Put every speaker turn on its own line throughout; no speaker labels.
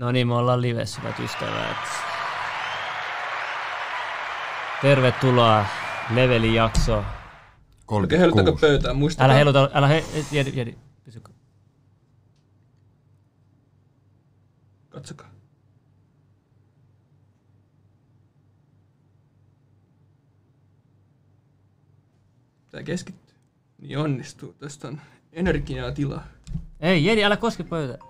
No niin, me ollaan livessä, hyvät ystävät. Tervetuloa leveli jakso.
Okei, heilutako pöytään? Muistakaa.
Älä heiluta, älä he, jedi, jedi, pysy.
Katsokaa. Tää keskittyy. Niin onnistuu. Tästä on energiaa tilaa.
Ei, jedi, älä koske pöytää.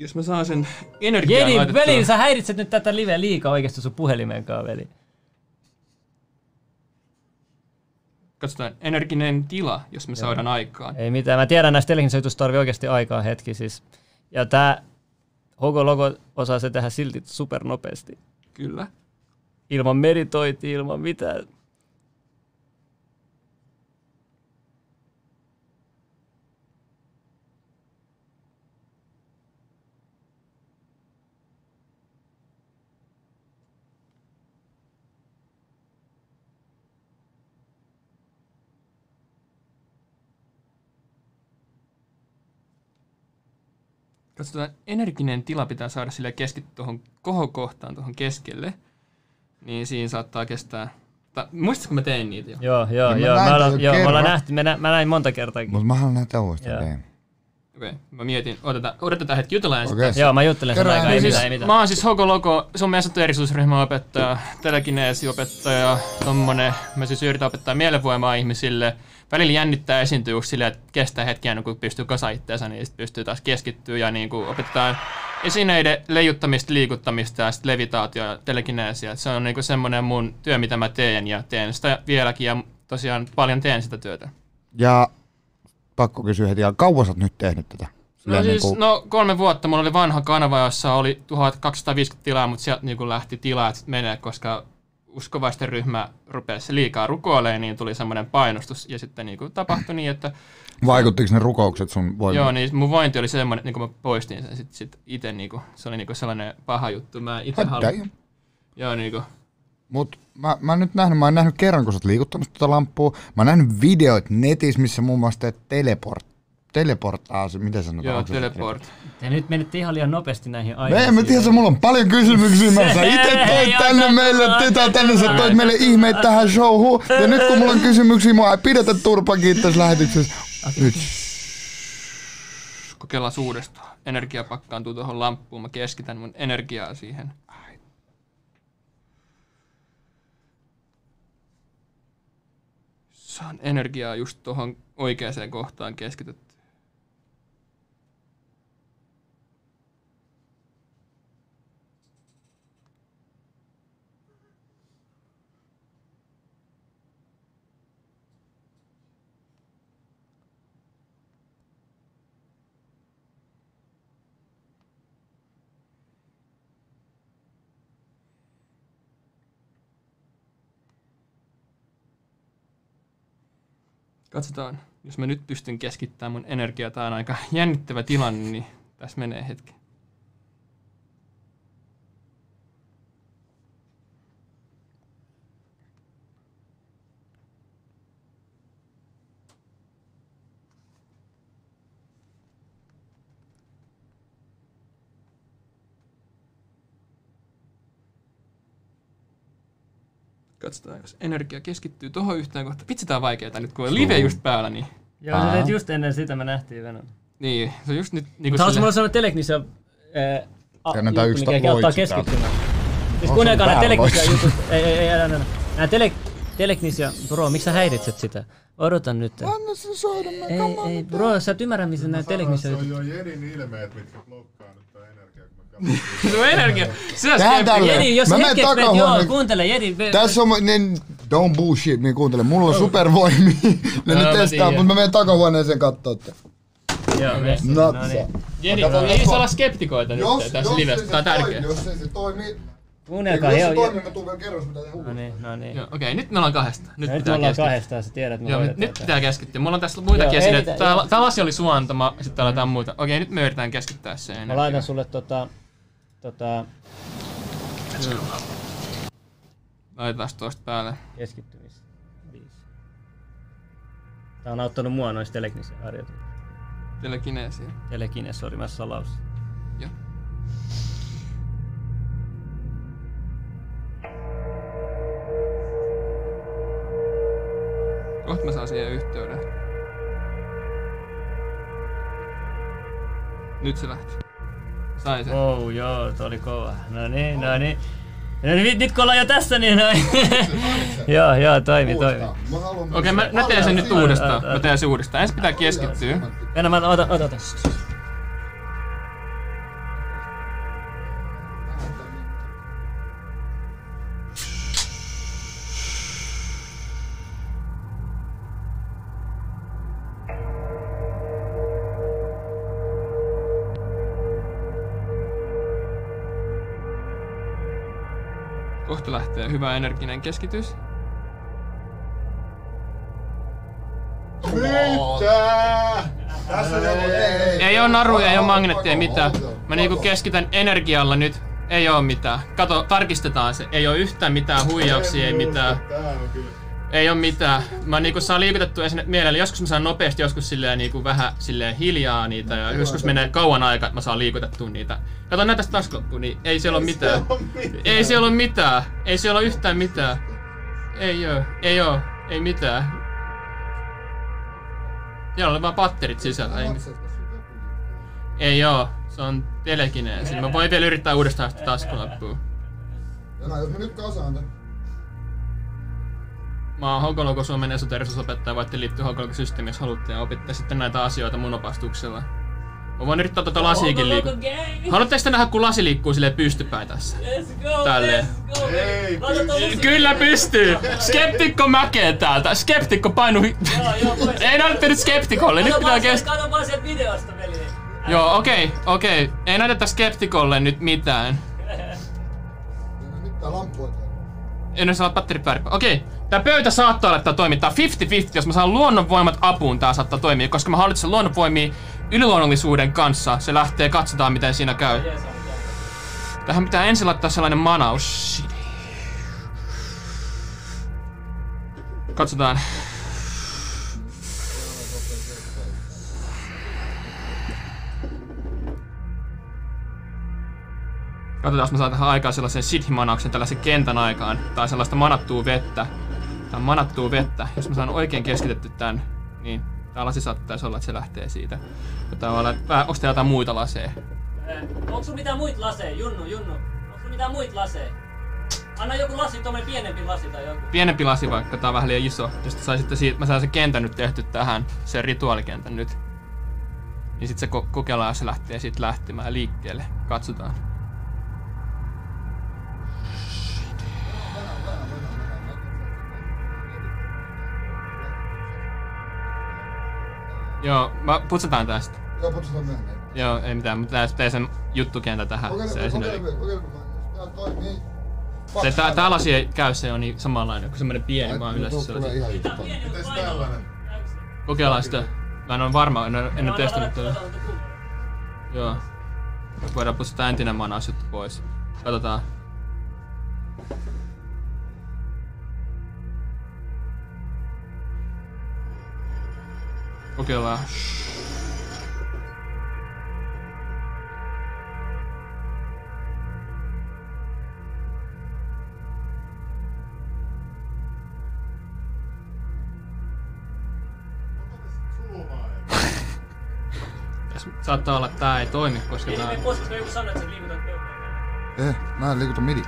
Jos mä saan sen energiaa
Jedi,
laitettua-
veli, sä häiritset nyt tätä liveä liikaa oikeesti sun puhelimeen kanssa, veli.
Katsotaan, energinen tila, jos me saadaan aikaan.
Ei mitään, mä tiedän näistä telekinsoitusta tarvii oikeasti aikaa hetki siis. Ja tää Hogo Logo osaa se tehdä silti supernopeasti.
Kyllä.
Ilman meditointia, ilman mitään.
Katsotaan, energinen tila pitää saada sille keskittyä tuohon kohokohtaan, tuohon keskelle. Niin siinä saattaa kestää... Ta, muistatko mä tein niitä jo?
Joo, joo,
Niin
joo. Mä, ollaan, joo me ollaan nähty, mä, nä, mä näin monta kertaa.
Mutta mä haluan nähdä uudestaan.
Okei, okay. mä mietin, odotetaan, odotetaan hetki, jutellaan ensin.
Okei.
Joo, mä juttelen sen aikaa, ei.
Niin
mitään,
siis,
ei mitään.
mä oon siis se on meidän sattu erityisryhmäopettaja, telekineesiopettaja, tommonen. Mä siis yritän opettaa mielenvoimaa ihmisille. Välillä jännittää esiintyä just silleen, että kestää hetkiä, ennen kuin pystyy kasa itteensä, niin sit pystyy taas keskittyä ja niin kuin opetetaan esineiden leijuttamista, liikuttamista ja sit levitaatio ja telekineesia. Se on niinku semmonen mun työ, mitä mä teen ja teen sitä vieläkin ja tosiaan paljon teen sitä työtä.
Ja pakko kysyä heti, kauan sä oot nyt tehnyt tätä?
No siis,
niinku-
no kolme vuotta. Mulla oli vanha kanava, jossa oli 1250 tilaa, mutta sieltä niin lähti tilaa sit menee, koska uskovaisten ryhmä rupesi liikaa rukoilemaan, niin tuli semmoinen painostus. Ja sitten niin kuin tapahtui niin, että
Vaikuttiko ne rukoukset sun voimiin?
joo, niin mun vointi oli semmoinen, niin kuin mä poistin sen sitten sit itse. Niin kuin, se oli niin kuin sellainen paha juttu. Mä itse haluan.
damn.
Joo, niin kuin,
Mut mä, mä oon nyt nähnyt, mä oon nähnyt kerran, kun sä oot liikuttanut tuota lamppua. Mä oon nähnyt videoit netissä, missä muun muassa teet teleport, teleportaa, se, miten sanotaan?
joo,
Onko se-
teleport.
Te nyt menitte ihan liian nopeasti näihin
Me
aiheisiin.
en mä tiedä, mulla on paljon kysymyksiä. Mä sä itse toit tänne meille, tätä tänne, sä toit meille ihmeitä tähän showhun. Ja nyt kun mulla on kysymyksiä, mua ei pidetä turpakin tässä lähetyksessä. Nyt.
Kokeillaan uudestaan. Energia pakkaantuu tuohon lamppuun. Mä keskitän mun energiaa siihen. Saan energiaa just tuohon oikeaan kohtaan keskitetty. Katsotaan, jos mä nyt pystyn keskittämään mun energiaa. Tää on aika jännittävä tilanne, niin tässä menee hetki. Katsotaan, jos energia keskittyy tuohon yhteen kohtaan. Vitsi, tää on vaikeeta nyt, kun on live just päällä, niin...
Joo, sä teet just ennen sitä me nähtiin Venom.
Niin, se on just nyt niin
Mutta haluaisin mulla sanoa Teleknissä ää, a-
Kannattaa
juttu,
yksi
mikä
ta-
auttaa keskittymään. Siis kuunnelkaa nämä
loitsu.
jutut. Ei, ei, ei, älä, älä. Nämä tele, Teleknisia, bro, miksi sä häiritset sitä? Odota nyt.
Anna sen soida, mä
Ei, ei, bro, sä et ymmärrä, missä nämä Teleknisia
Se on
jutut.
jo Jedin ilmeet, mitkä blokkaa nyt tää energia,
on on
tälleen.
Jedi, jos
Mä menen
hetkeksi menet,
takahuoneen.
joo, kuuntele, Jedi.
Tässä on, niin, don't bullshit, niin kuuntele, mulla on supervoimia. ne
Joo,
nyt testaa, mutta mä menen takahuoneeseen kattoo.
Joo, no niin.
Jedi, ei
jos
saa olla skeptikoita nyt tässä livessä. Tää on tärkeä.
Jos ei se toimi,
Kuunnelkaa,
jos
joo,
se
joo.
toimii, mä tuun vielä kerros, mitä te
No niin, no niin.
Joo, okei, nyt me ollaan kahdesta. Nyt,
Nyt me
pitää
ollaan
keskittyä.
kahdestaan, sä tiedät, että me
Joo,
hoidetaan
nyt
tää.
pitää keskittyä. Mulla on tässä muitakin esineitä. Tää, tää lasi oli sun antama, sitten täällä jotain muuta. Okei, nyt me yritetään keskittää se
Mä laitan sulle tota... Tota...
Laitetaan tosta päälle.
Keskittymis. Viisi. Tää on auttanut mua noista telekinesiä harjoituksista.
Telekineesiä.
Telekines, sori, mä salaus.
Joo. Kohta mä saan siihen yhteyden. Nyt se lähti. Sain sen.
Oh, joo, toi oli kova. No niin, no niin. No niin, nyt kun ollaan jo tässä, niin noin. joo, joo, toimi, toimi.
Okei, mä, mä teen sen nyt uudestaan. Mä teen sen uudestaan. Ensin pitää keskittyä.
Mennä, mä otan, otan tässä.
Hyvä energinen keskitys.
Mitä? Tässä on joku...
Ei oo naruja, ei oo magneettia, ei mitään. Mä niinku keskitän energialla nyt. Ei oo mitään. Kato, tarkistetaan se. Ei oo yhtään mitään huijauksia, ei mitään.
Tää on kyllä...
Ei oo mitään. Mä niinku saan liikutettua esine mielellä. Joskus mä saan nopeasti, joskus silleen niinku vähän silleen hiljaa niitä. Ja joskus menee kauan aikaa, että mä saan liikutettua niitä. Kato näitä taas loppuun, niin ei siellä oo mitään.
mitään.
Ei siellä oo mitään. Ei siellä oo yhtään mitään. Ei oo. Ei oo. Ei mitään. Siellä oli vaan patterit sisällä. Ei, ei oo. Se on telekineesi. Mä voin vielä yrittää uudestaan sitä taskulappuun.
Jos me nyt kasaan tän.
Mä oon Hokoloko Suomen esoterisuusopettaja, voitte liittyä Hokoloko systeemiin, jos haluatte, ja opitte sitten näitä asioita mun opastuksella. Mä voin yrittää tota lasiikin liikkua. Haluatteko te nähdä, kun lasi liikkuu silleen pystypäin tässä?
Let's go,
Tälleen.
let's go.
Ei,
musiikin.
Kyllä pystyy! Skeptikko mäkee täältä. Skeptikko painu... hi-
Joo, joo, pois.
Ei näyttänyt skeptikolle, nyt pitää kestää.
Kato vaan sieltä videosta, veli.
Joo, okei, okei. Ei näytetä skeptikolle nyt mitään.
Jona, nyt
En saa patteri päällä. Okei. Tää pöytä saattaa olla, että toimittaa 50-50, jos mä saan luonnonvoimat apuun, tää saattaa toimia, koska mä hallitsen luonnonvoimia yliluonnollisuuden kanssa. Se lähtee, katsotaan miten siinä käy. Tähän pitää ensin laittaa sellainen manaus. Katsotaan. Katsotaan, jos mä saan tähän aikaan sellaisen siddhi-manauksen, tällaisen kentän aikaan. Tai sellaista manattua vettä. Tai manattua vettä. Jos mä saan oikein keskitetty tän, niin tää lasi saattaisi olla, että se lähtee siitä. Tavallaan, onko täällä jotain muita laseja?
Eh, Onko sulla mitään muita laseja? Junnu, Junnu. Onko sulla mitään muita laseja? Anna joku lasi, tommonen pienempi lasi tai joku.
pienempi lasi vaikka, tää on vähän liian iso. Jos te saisitte siitä, mä saan sen kentän nyt tehty tähän, sen rituaalikentän nyt. Niin sit se ko- kokeillaan, jos se lähtee siitä lähtemään liikkeelle. Katsotaan. Joo, mä putsataan tästä.
Joo, putsataan myöhemmin.
Joo, ei mitään, mutta tää teen sen juttukentän tähän. se
Kokeile,
esineeri.
kokeile, kokeile, jos tää toimii.
Se, tää, tää lasi ei käy, se on niin samanlainen kuin semmonen pieni vaan yleensä
Tulee
sellainen.
ihan
pieni,
Mites tällainen?
Se?
Kokeillaan sitä. Mä en ole varma, en, ole- en ole testannut tätä. Joo. Voidaan pussata entinen manaus juttu pois. Katsotaan. Kokeillaan. Saattaa olla, että tää ei toimi, koska
Ei
tää...
mene pois, koska joku sanoo, että sä liikutat pöydällä.
Eh, mä en liikuta midi.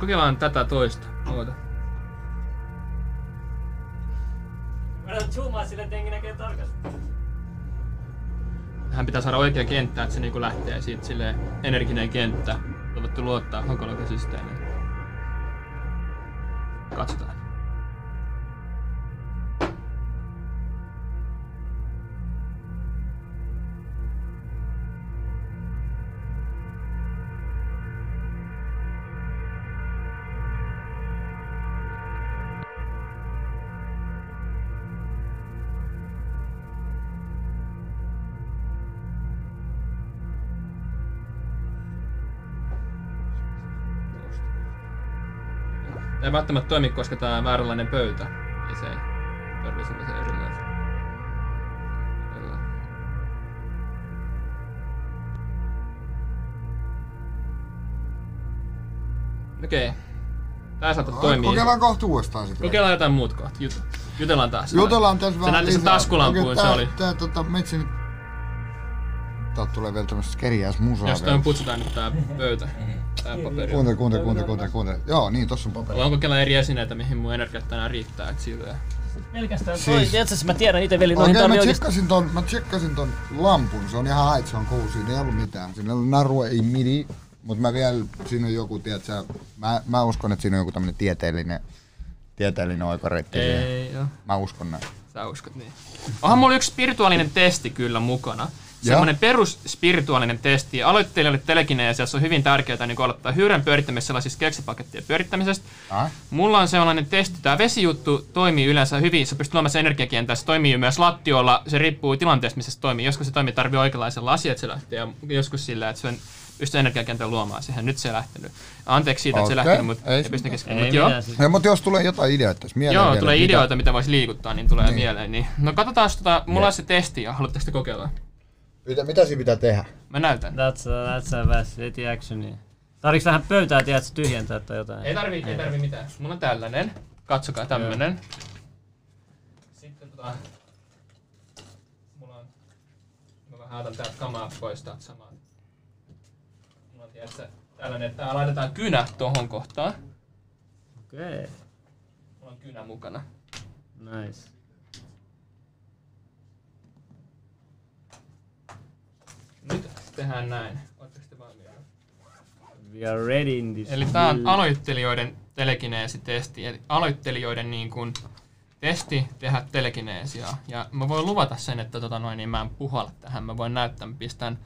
Kokeillaan tätä toista. Oota.
Zoomaa sille, että jengi näkee tarkasti.
Tähän pitää saada oikea kenttä, että se niinku lähtee siitä silleen energinen kenttä. Voitte luottaa hakologisysteemiin. Katsotaan. Ei välttämättä toimi, koska tää on vääränlainen pöytä. Ei se ei. Tarvii sellaisen erilaisen. Kyllä. Okei. Tää saattaa toimia.
Kokeillaan kohta uudestaan sitten.
Kokeillaan jotain muut kohta. Jut- jutellaan taas.
Jutellaan tässä
Se näytti se taskulampuun, se oli.
Tää tota, metsi nyt... Täältä tulee vielä tämmöstä keriäis musaa
Jos toi putsutaan nyt tää pöytä. Tää paperi.
Kuuntele, kuuntele, kuuntele, kuuntele, kuuntele. Joo, niin, tossa on paperi.
Onko kella eri esineitä, mihin mun energiat tänään riittää, et silleen.
Pelkästään
Siis-
toi, tiedätkö, mä tiedän itse veli, noihin
Okei,
tarvii
mä tsekkasin ton, mä tsekkasin ton lampun, se on ihan hait, se on siinä ei ollut mitään. Siinä ei ollut narua, ei midi, mutta mä vielä, siinä on joku, tiedätkö, mä, mä uskon, että siinä on joku tämmönen tieteellinen, tieteellinen oikoreitti.
Ei, joo.
Mä uskon näin.
Sä uskot niin. Onhan mulla yksi spirituaalinen testi kyllä mukana. Semmoinen perus spirituaalinen testi. Aloittelijoille telekineesiassa on hyvin tärkeää niin aloittaa hyyrän pyörittämisessä sellaisista keksipakettien pyörittämisestä.
Ah?
Mulla on sellainen testi. Tämä vesijuttu toimii yleensä hyvin. Se pystyy luomaan sen energiakentässä. Se toimii myös lattiolla. Se riippuu tilanteesta, missä se toimii. Joskus se toimii tarvii oikeanlaisen lasin, että se lähtee. Ja joskus sillä, että se on pystyy energiakentän luomaan siihen. Nyt se ei lähtenyt. Anteeksi siitä, että se lähtenyt, mutta
ei
ei pysty
mitään.
keskellä.
Ei
Mut joo.
siis.
Ja, mutta jos tulee jotain ideoita tässä mieleen
Joo,
vielä,
tulee
mitä-
ideoita, mitä voisi liikuttaa, niin tulee
Niin.
mieleen. Niin. No katsotaan, tota, mulla on se testi ja haluatteko te kokeilla?
Mitä, mitä siinä pitää tehdä?
Mä näytän.
That's a, that's a väs, eti actionia. Tarviiks vähän pöytää, tiedätkö, tyhjentää tai jotain?
Ei tarvi, ei tarvi mitään. Mulla on tällainen. Katsokaa tämmönen. Sitten tota... Mulla on... Mä vähän otan täältä kamaa pois täältä samaa. Mulla on tiedätkö, tällainen, että tää laitetaan kynä tohon kohtaan.
Okei, okay.
Mulla on kynä mukana.
nice.
Nyt tehdään näin. Ootteko te valmiita?
We are ready in this
Eli tää on aloittelijoiden telekineesitesti. Eli aloittelijoiden niin kuin testi tehdä telekineesiaa. Ja mä voin luvata sen, että tota noin, niin mä en puhalla tähän. Mä voin näyttää, mä pistän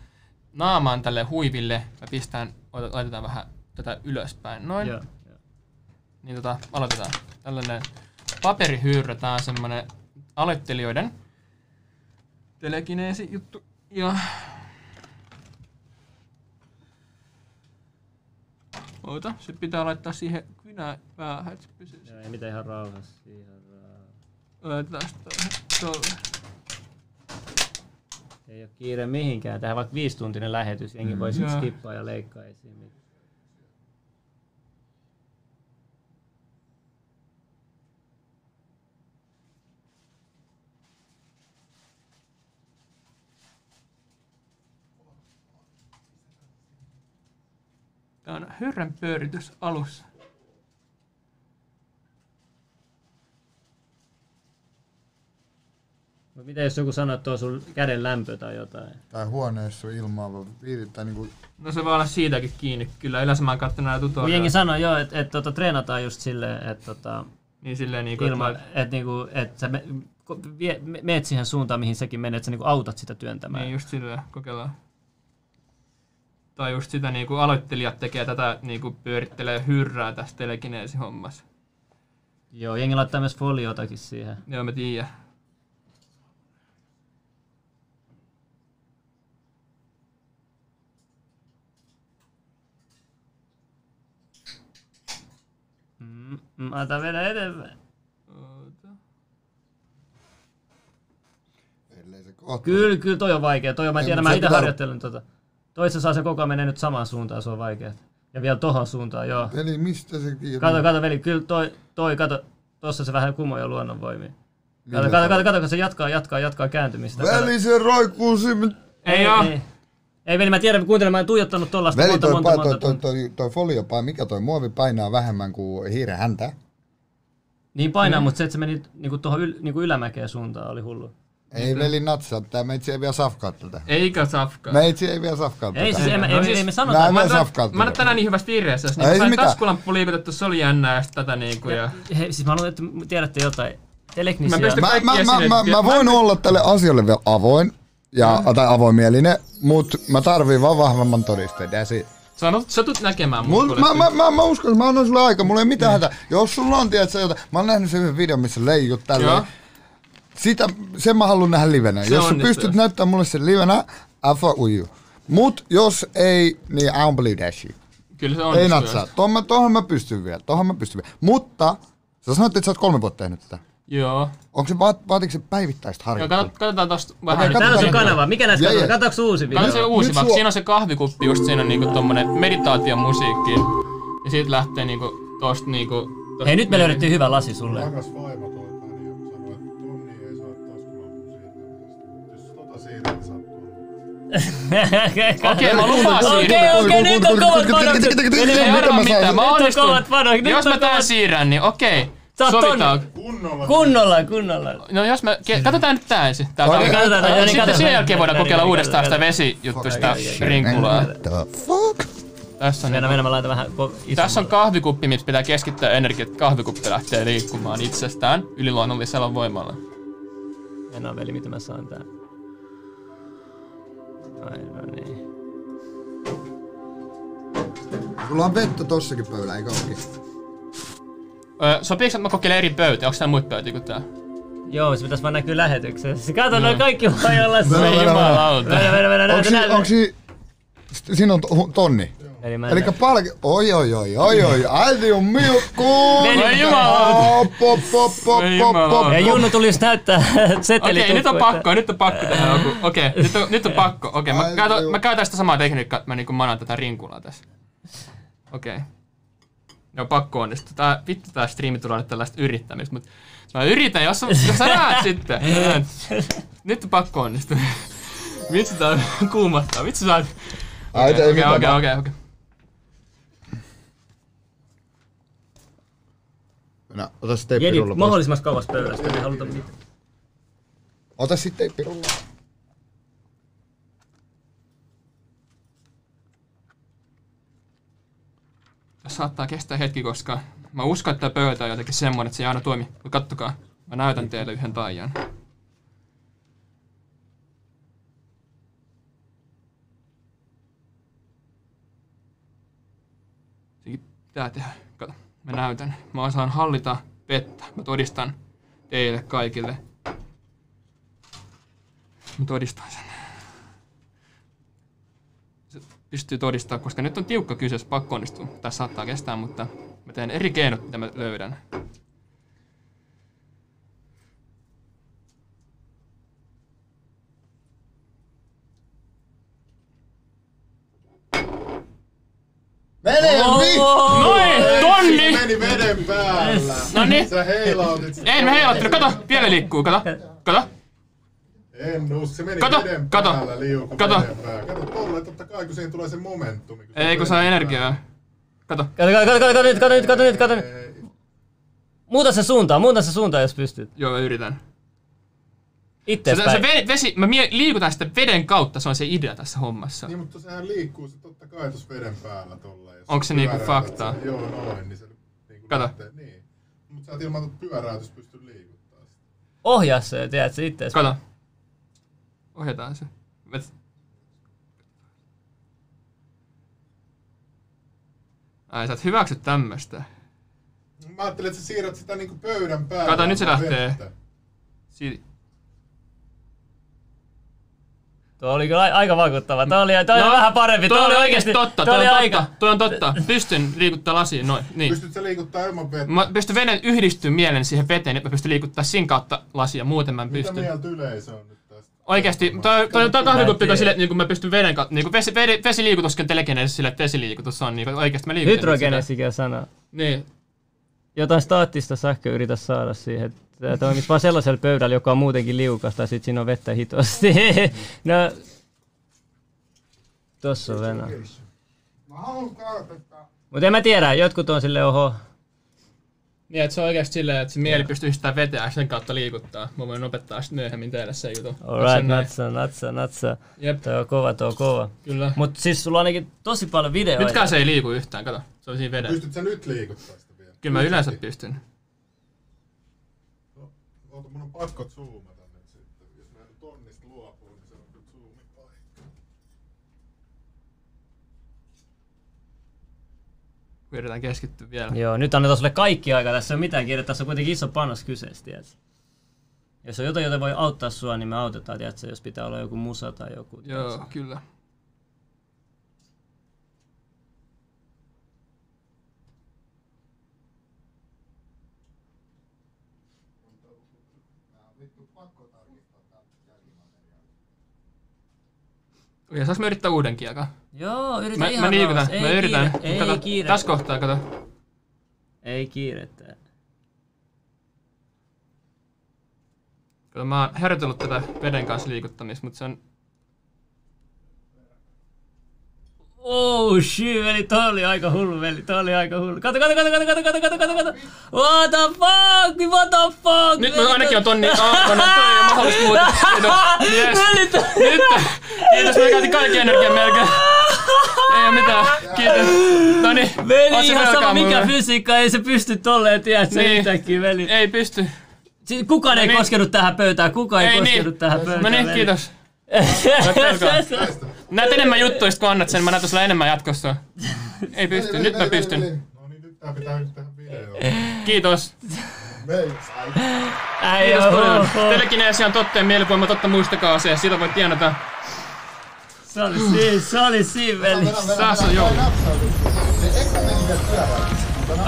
naamaan tälle huiville. Mä pistän, laitetaan vähän tätä ylöspäin. Noin.
Joo, joo.
Niin tota, aloitetaan. Tällainen paperihyyrä, tää on semmonen aloittelijoiden telekineesi juttu. Ja Oota, se pitää laittaa siihen kynään päähän, että se pysyy.
Joo, ei mitään ihan rauhassa. Ihan rauhassa.
Laitetaan sitä tuolle.
Ei ole kiire mihinkään. Tähän vaikka viisituntinen lähetys. Jengi voi sit
Joo.
skippaa ja leikkaa ei
Tää on hyrrän pyöritys alussa.
Mut mitä jos joku sanoo, että on sun käden lämpö tai jotain?
Tai huoneessa on ilmaava piiri, tai niinku...
No se voi olla siitäkin kiinni. Kyllä yleensä mä oon kattonut näitä
Kun jengi
tutoriaaleja.
sanoo joo, että et, tota, treenataan just silleen, että tota,
Niin silleen niinku,
ilma,
että
että niinku, et sä me, vie, me, meet siihen suuntaan, mihin säkin menet, että sä niinku autat sitä
mä,
työntämään.
niin just silleen, kokeillaan. Tai just sitä niinku aloittelijat tekee tätä niinku pyörittelee hyrrää tässä telekineesihommassa.
Joo, jengi laittaa myös foliotakin siihen.
Joo, mä tiedän.
Mm, mm, ota vielä eteenpäin. Kyllä, kyllä toi on vaikea. Toi on, mä
Ei,
tiedän, mä
se
itse harjoittelen tota. Toissa saa se koko ajan menee nyt samaan suuntaan, se on vaikea. Ja vielä tohon suuntaan, joo.
Eli mistä se kiinni?
Kato, kato veli, kyllä toi, toi kato, tossa se vähän kumoja luonnonvoimia. Kato, kato, kato, kato, kun se jatkaa, jatkaa, jatkaa kääntymistä. Kato.
Veli se roikkuu siinä.
Ei oo.
Ei, ei veli, mä tiedän, kuuntele, mä en tuijottanut tollasta
Veli
monta,
toi,
monta,
toi,
monta,
toi, toi, toi, toi foliopa, mikä toi muovi painaa vähemmän kuin hiiren häntä.
Niin painaa, mutta se, että se meni niinku tuohon yl, niinku ylämäkeen suuntaan, oli hullu.
Ei veli natsaa, tää meitsi ei vielä safkaa tätä.
Eikä safka.
Meitsi ei vielä safkaa
Ei
tätä.
siis, en, mä-
No
ei,
siis-
ei me sanota.
me
Mä,
Mä,
safkaa
mä,
tätä.
tänään niin hyvässä viireessä, jos
Ei
niin
se
sain
mitään.
taskulamppu liikutettu, se oli jännää ja tätä niinku ja...
he, siis mä haluan, että tiedätte jotain. Teleknisia.
Mä
Mä, mä, mä, mä, mä voin
mä-
olla tälle asialle vielä avoin, ja, tai avoimielinen, mutta mä tarviin vaan vahvemman todisteen. That's it.
Sä, sä tulet näkemään mun
Mul, mä, mä, mä, mä, uskon, että mä annan sulle aika, mulla ei mitään hätää. Jos sulla on, tiedätkö, jotain, mä oon nähnyt sen yhden videon, missä leijut
Joo.
tälleen. Sitä, sen mä haluan nähdä livenä.
Se
jos sä pystyt näyttämään mulle sen livenä, I fuck with you. Mut jos ei, niin I don't believe that shit.
Kyllä se
Ei
onnistuu.
natsaa. Tohon mä, tohon mä pystyn vielä, tohon mä pystyn vielä. Mutta, sä sanoit, että sä oot kolme vuotta tehnyt tätä.
Joo.
Onko se, vaat, vaatiko se päivittäistä
Joo,
harjoittelua?
kato- katsotaan tosta vähän.
Okei,
Täällä on sun
Katsotaan.
kanava. Mikä näistä
Jee,
katsotaan? Katsotaanko uusi video?
Kato se uusi, vaikka
sua-
siinä on se kahvikuppi just siinä on niinku tommonen meditaation musiikki. Ja siitä lähtee niinku tosta niinku... Tosta
Hei, nyt me löydettiin hyvä lasi sulle.
Rakas vaimo
Okei, mä lupaan
Okei, okei, nyt on kovat panokset.
Ei
Mene,
arvaa
mä
mitään,
saan?
mä
Nyt on
onnistun.
kovat panokset.
Jos
on
mä tän siirrän, niin okei. Sovitaan.
Kunnolla.
Kunnolla, kunnolla.
No jos me, ke- katsotaan nyt tää ensin. Tää okay,
katsotaan, no niin,
Sitten
katsotaan.
sen jälkeen voidaan kokeilla
mennään,
uudestaan sitä
mennään.
vesijuttu, sitä
Okei, okei,
rinkulaa.
Fuck?
Tässä on,
Mennä, mennä, mä laitan vähän
tässä on kahvikuppi, missä pitää keskittää energiaa, että kahvikuppi lähtee liikkumaan itsestään yliluonnollisella voimalla.
Mennään veli, mitä mä saan tää. Ai no niin.
Sulla on vettä tossakin pöydällä, eikö ookin?
Öö, sopiiko, että mä kokeilen eri pöytiä? Onko täällä muita pöytiä kuin tää?
Joo, se pitäis vaan näkyä lähetyksessä. Kato, no kaikki voi olla se.
Mennä, mennä,
Jumalauta.
Mennä, mennä, mennä,
si, onko si, siinä on to- tonni.
Eli mä
Eli palki... Oi, oi, oi, oi, oi. Äiti on milkku!
Veli,
Voi jumalauta.
Pop, pop, pop, pop, pop.
Ja Junnu tulisi näyttää seteli
Okei, nyt on pakko, nyt on pakko tehdä joku. Okei, nyt on, nyt on pakko. Okei, mä, käytän, mä käytän sitä samaa tekniikkaa, että mä niinku manaan tätä rinkulaa tässä. Okei. Joo, pakko onnistua. Tää, vittu tää striimi tulee nyt tällaista yrittämistä, mut mä yritän, jos, jos sä näet sitten. Nyt on pakko onnistua. Vitsi tää kuumottaa, vitsi sä oot... Okei, okei, okei,
Mennä, ota se
Jedit
teippirulla pois.
mahdollisimman kauas pöydästä, ei haluta mitään.
Ota sitten teippirulla.
Tässä saattaa kestää hetki, koska mä uskon, että tää pöytä on jotenkin semmonen, että se ei aina toimi. Mutta kattokaa, mä näytän teille yhden taian. Sekin pitää tehdä. Mä näytän. Mä osaan hallita vettä. Mä todistan teille kaikille. Mä todistan sen. Se pystyy todistamaan, koska nyt on tiukka kyseessä, pakko onnistua. Tässä saattaa kestää, mutta mä teen eri keinot, mitä mä löydän.
Mene, vi!
Noin!
Meni veden päällä.
No niin.
Sä heilautit sitä.
Ei, mä heilattelin. Kato, vielä liikkuu. Kato, kato.
En usko, se meni
Kato,
veden
kato,
päällä liuku
kato.
veden päällä. Kato tolle, totta kai kun siihen tulee se momentumi. se
Ei, kun saa energiaa. Kato.
Kato, kato, kato, kato nyt, kato nyt, kato nyt, kato nyt.
päällä. Ei.
Muuta se suuntaan, muuta se suuntaan, jos pystyt.
Joo, mä yritän. Se, se
Itteespäin.
ve- vesi, mä mie- liikutan sitä veden kautta, se on se idea tässä hommassa.
Niin, mutta sehän liikkuu se totta kai tuossa veden päällä tolla. Jos
Onko se niinku faktaa?
Joo, noin, niin se
Kato.
Niin. Mutta sä et ilman pyöräytys pysty liikuttaa sitä.
Ohjaa se, tiedät se itteespäin.
Kato. Ohjataan se. Vet- Ai, sä et hyväksy tämmöstä.
Mä ajattelin, että sä siirrät sitä niinku pöydän päälle.
Kato, nyt se lähtee.
vettä.
Si-
Tuo oli kyllä aika vakuuttava. Tuo oli, toi oli
No,
vähän parempi. Tuo,
Toi
oli
on
oikeesti,
totta,
tuo oli
on
aika...
totta, toi on totta. Pystyn liikuttaa lasiin, noin, niin.
Pystyt sä liikuttaa ilman vettä?
Mä pystyn veden yhdistyä mielen siihen veteen, että mä pystyn liikuttaa siinä kautta lasia, muuten mä en
Mitä mieltä yleisö on nyt tästä?
Oikeesti, toi, toi, toi kahvikuppi on silleen, että niinku mä pystyn veden kautta, niinku vesi, vesi, vesiliikutuskin on telegenesis silleen, että vesiliikutus on niinku oikeesti mä liikutan.
Hydrogenesikin sana.
sitä. Niin.
Jotain staattista sähköä yritä saada siihen. Tämä toimisi vaan sellaisella pöydällä, joka on muutenkin liukasta, ja sit siinä on vettä hitosti. no, tossa on Venä. Mutta en mä tiedä, jotkut on sille oho.
Niin, että se on oikeesti silleen, että se mieli pystyy veteen ja sen kautta liikuttaa. Mä voin opettaa sitten myöhemmin teille se jutu.
Alright, natsa, natsa, natsa.
Jep,
Toi on kova, toi on kova.
kyllä.
Mut siis sulla on ainakin tosi paljon videoita.
Nytkään se ei liiku yhtään, kato. Se on siinä vedessä.
Pystyt sä nyt liikuttaa sitä?
Kyllä mä yleensä pystyn.
Oota, mun on pakko zoomata nyt sitten. Jos mä tonnista luopuu, niin se on kyllä zoomin paikka.
Yritän keskittyä vielä.
Joo, nyt annetaan sulle kaikki aika. Tässä ei ole mitään kiire. Tässä on kuitenkin iso panos kyseessä, tiedätkö? Jos on jotain, jota voi auttaa sua, niin me autetaan, tiedätkö? Jos pitää olla joku musa tai joku.
Joo,
tiedätkö?
kyllä. Okei, saanko mä yrittää uuden kiekan?
Joo, yritä
Mä,
ihan
mä
rauhassa.
mä
Ei
yritän.
Kiire, ei
kato,
kiire.
tässä kohtaa, kato.
Ei kiirettä.
Kato, mä oon harjoitellut tätä veden kanssa liikuttamista, mutta se on...
Oh shit, veli, toi oli aika hullu, veli, toi oli aika hullu. Kato, kato, kato, kato, kato, kato, kato, kato, kato. What the fuck, what the fuck?
Nyt
veli,
mä ainakin on tonni... No, no, toi ei mahdollista muuta. Kiitos. Yes.
Veli,
Nyt! Kiitos, mä käytin kaikki energian melkein. Ei oo mitään. Kiitos. Noniin.
Veli, ihan sama mikä
mulle?
fysiikka, ei se pysty tolleen, tiedät sä
Niin.
yhtäkkiä, veli.
Ei pysty.
Siis kukaan ei
niin.
koskenut tähän pöytään, kukaan ei,
Ei
koskenut
niin.
tähän pöytään.
No niin, kiitos. Näet enemmän juttuja, sit kun annat sen. Mä näytän sulle enemmän jatkossa. Ei pysty. Nyt mä pystyn.
No niin, nyt tää pitää nyt tehdä video.
Kiitos. Paljon.
oo.
Telekineesia on totta ja mielivoima totta muistakaa se. Siitä voit tienata.
Se oli siinä, se oli siinä, veli.
Taas on joo.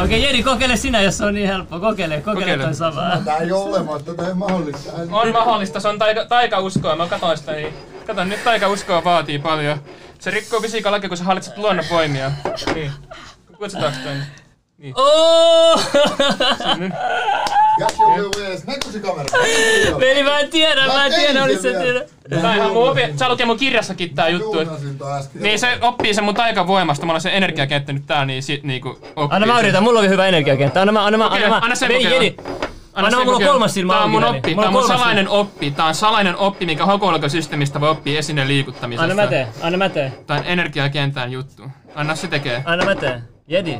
Okei, Jeri, kokeile sinä, jos se on niin helppo. Kokeile, kokeile
Kokeile.
toi samaa.
Tää ei ole olemassa, tätä ei mahdollista.
On mahdollista, se on taika, taikauskoa. Mä katsoin sitä, niin... Kato, nyt taikauskoa vaatii paljon. Se rikkoo fysiikan lakia, kun sä hallitset luonnonvoimia. Niin.
Oh!
Vielä edes. Näkyykö se kamera?
Veli, mä en tiedä, mä en
Mä
tiedä,
tein
olis
sen
se tiedä.
Tää ihan mun opi... Sä lukee mun kirjassakin tää juttu. et-
Tuunasin toi äsken.
Niin se oppii sen mun taikavoimasta, mulla on se energiakenttä nyt täällä, niin sit niinku oppii
Anna mä
sen.
yritän, mulla on hyvä energiakenttä. Anna mä, anna mä,
Okei,
anna mä.
anna sen
Veli,
kokeilla. Anna
Anna,
sen
mulla on kolmas silmä
Tää on mun oppi, tää on
Mulla
mun salainen oppi. Tää on salainen oppi, minkä hokoologosysteemistä voi oppia esineen liikuttamisesta.
Anna mä teen, anna mä teen.
Tää on energiakentän juttu. Anna se tekee.
Anna mä teen. Jedi.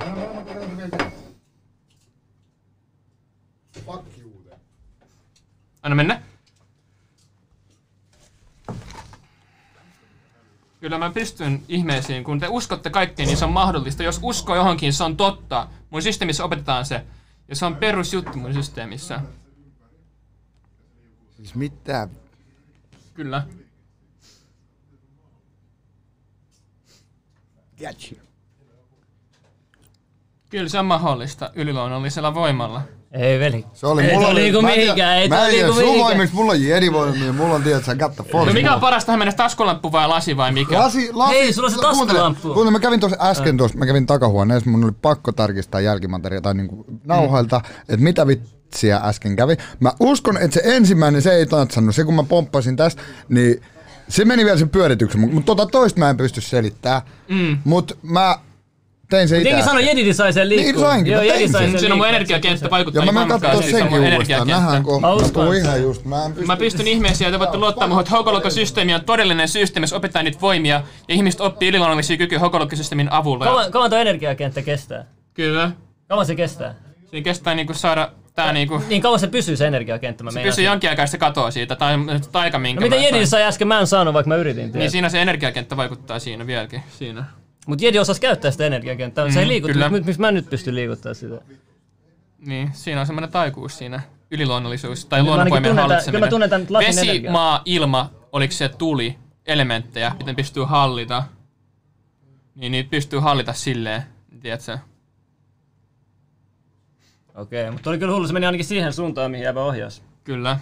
fuck you. then.
Anna mennä. Kyllä mä pystyn ihmeisiin. Kun te uskotte kaikkeen, niin se on mahdollista. Jos uskoo johonkin, se on totta. Mun systeemissä opetetaan se. Ja se on perusjuttu mun systeemissä.
Siis mitä?
Kyllä.
Catch.
Kyllä se on mahdollista yliluonnollisella voimalla.
Ei veli.
Se oli
Ei
mulla en tiedä-
mihinkään, ei
Mä en tiedä
liiku
sun
mihinkään.
voimista, mulla on jedivoimia, mulla on tiedät sä got the force.
No mikä on parasta tähän mennessä taskulamppu vai lasi vai mikä?
Lasi, lasi.
Hei, sulla on se
kuuntele,
taskulamppu.
Kuuntele, mä kävin tuossa äsken tuossa, mä kävin takahuoneessa, mun oli pakko tarkistaa jälkimateriaalia tai niinku nauhoilta, että mitä vitsiä äsken kävi. Mä uskon, että se ensimmäinen, se ei tansannut. Se kun mä pomppasin tästä, niin se meni vielä sen pyörityksen, mutta tota toista mä en pysty selittämään. Mm. Mut mä tein se itse.
Jengi sanoi,
äsken.
Jedi sai sen liikkuu.
Niin sainkin,
Joo,
mä
Jedi
tein
sai
sen.
Siinä on mun energiakenttä vaikuttaa
Ja mä
niin
menen katsoa
on
senkin uudestaan.
energiakenttä.
Nähdään, kun
Mä
ihan just. Mä en pysty.
Mä pystyn ihmeisiä, että voitte luottaa muuhun, että hokolokosysteemi on todellinen systeemi, jos opettaa niitä voimia, ja ihmiset oppii yliluonnollisia kykyjä hokolokosysteemin avulla.
Kauan, kauan tuo energiakenttä kestää?
Kyllä.
Kauan se kestää?
Siinä kestää niinku saada tää niinku...
Niin kauan se pysyy se energiakenttä, mä
Se pysyy jonkin aikaa, se katoaa siitä, tai taika minkä
No mitä Jedi sai äsken, mä en saanut, vaikka mä yritin.
Niin
Niin
siinä se energiakenttä vaikuttaa siinä vieläkin. Siinä.
Mut Jedi osasi käyttää sitä energiakenttää, se ei
Mm,
liikutu,
kyllä.
mut miksi mä nyt pystyn liikuttaa sitä?
Niin, siinä on semmoinen taikuus siinä. Yliluonnollisuus tai luonnonvoimien hallitseminen.
kyllä mä tunnen
Vesi,
energiaa.
maa, ilma, oliko se tuli, elementtejä, miten pystyy hallita. Niin niitä pystyy hallita silleen, tiedätkö?
Okei, mutta oli kyllä hullu, se meni ainakin siihen suuntaan, mihin jäävä ohjaus.
Kyllä.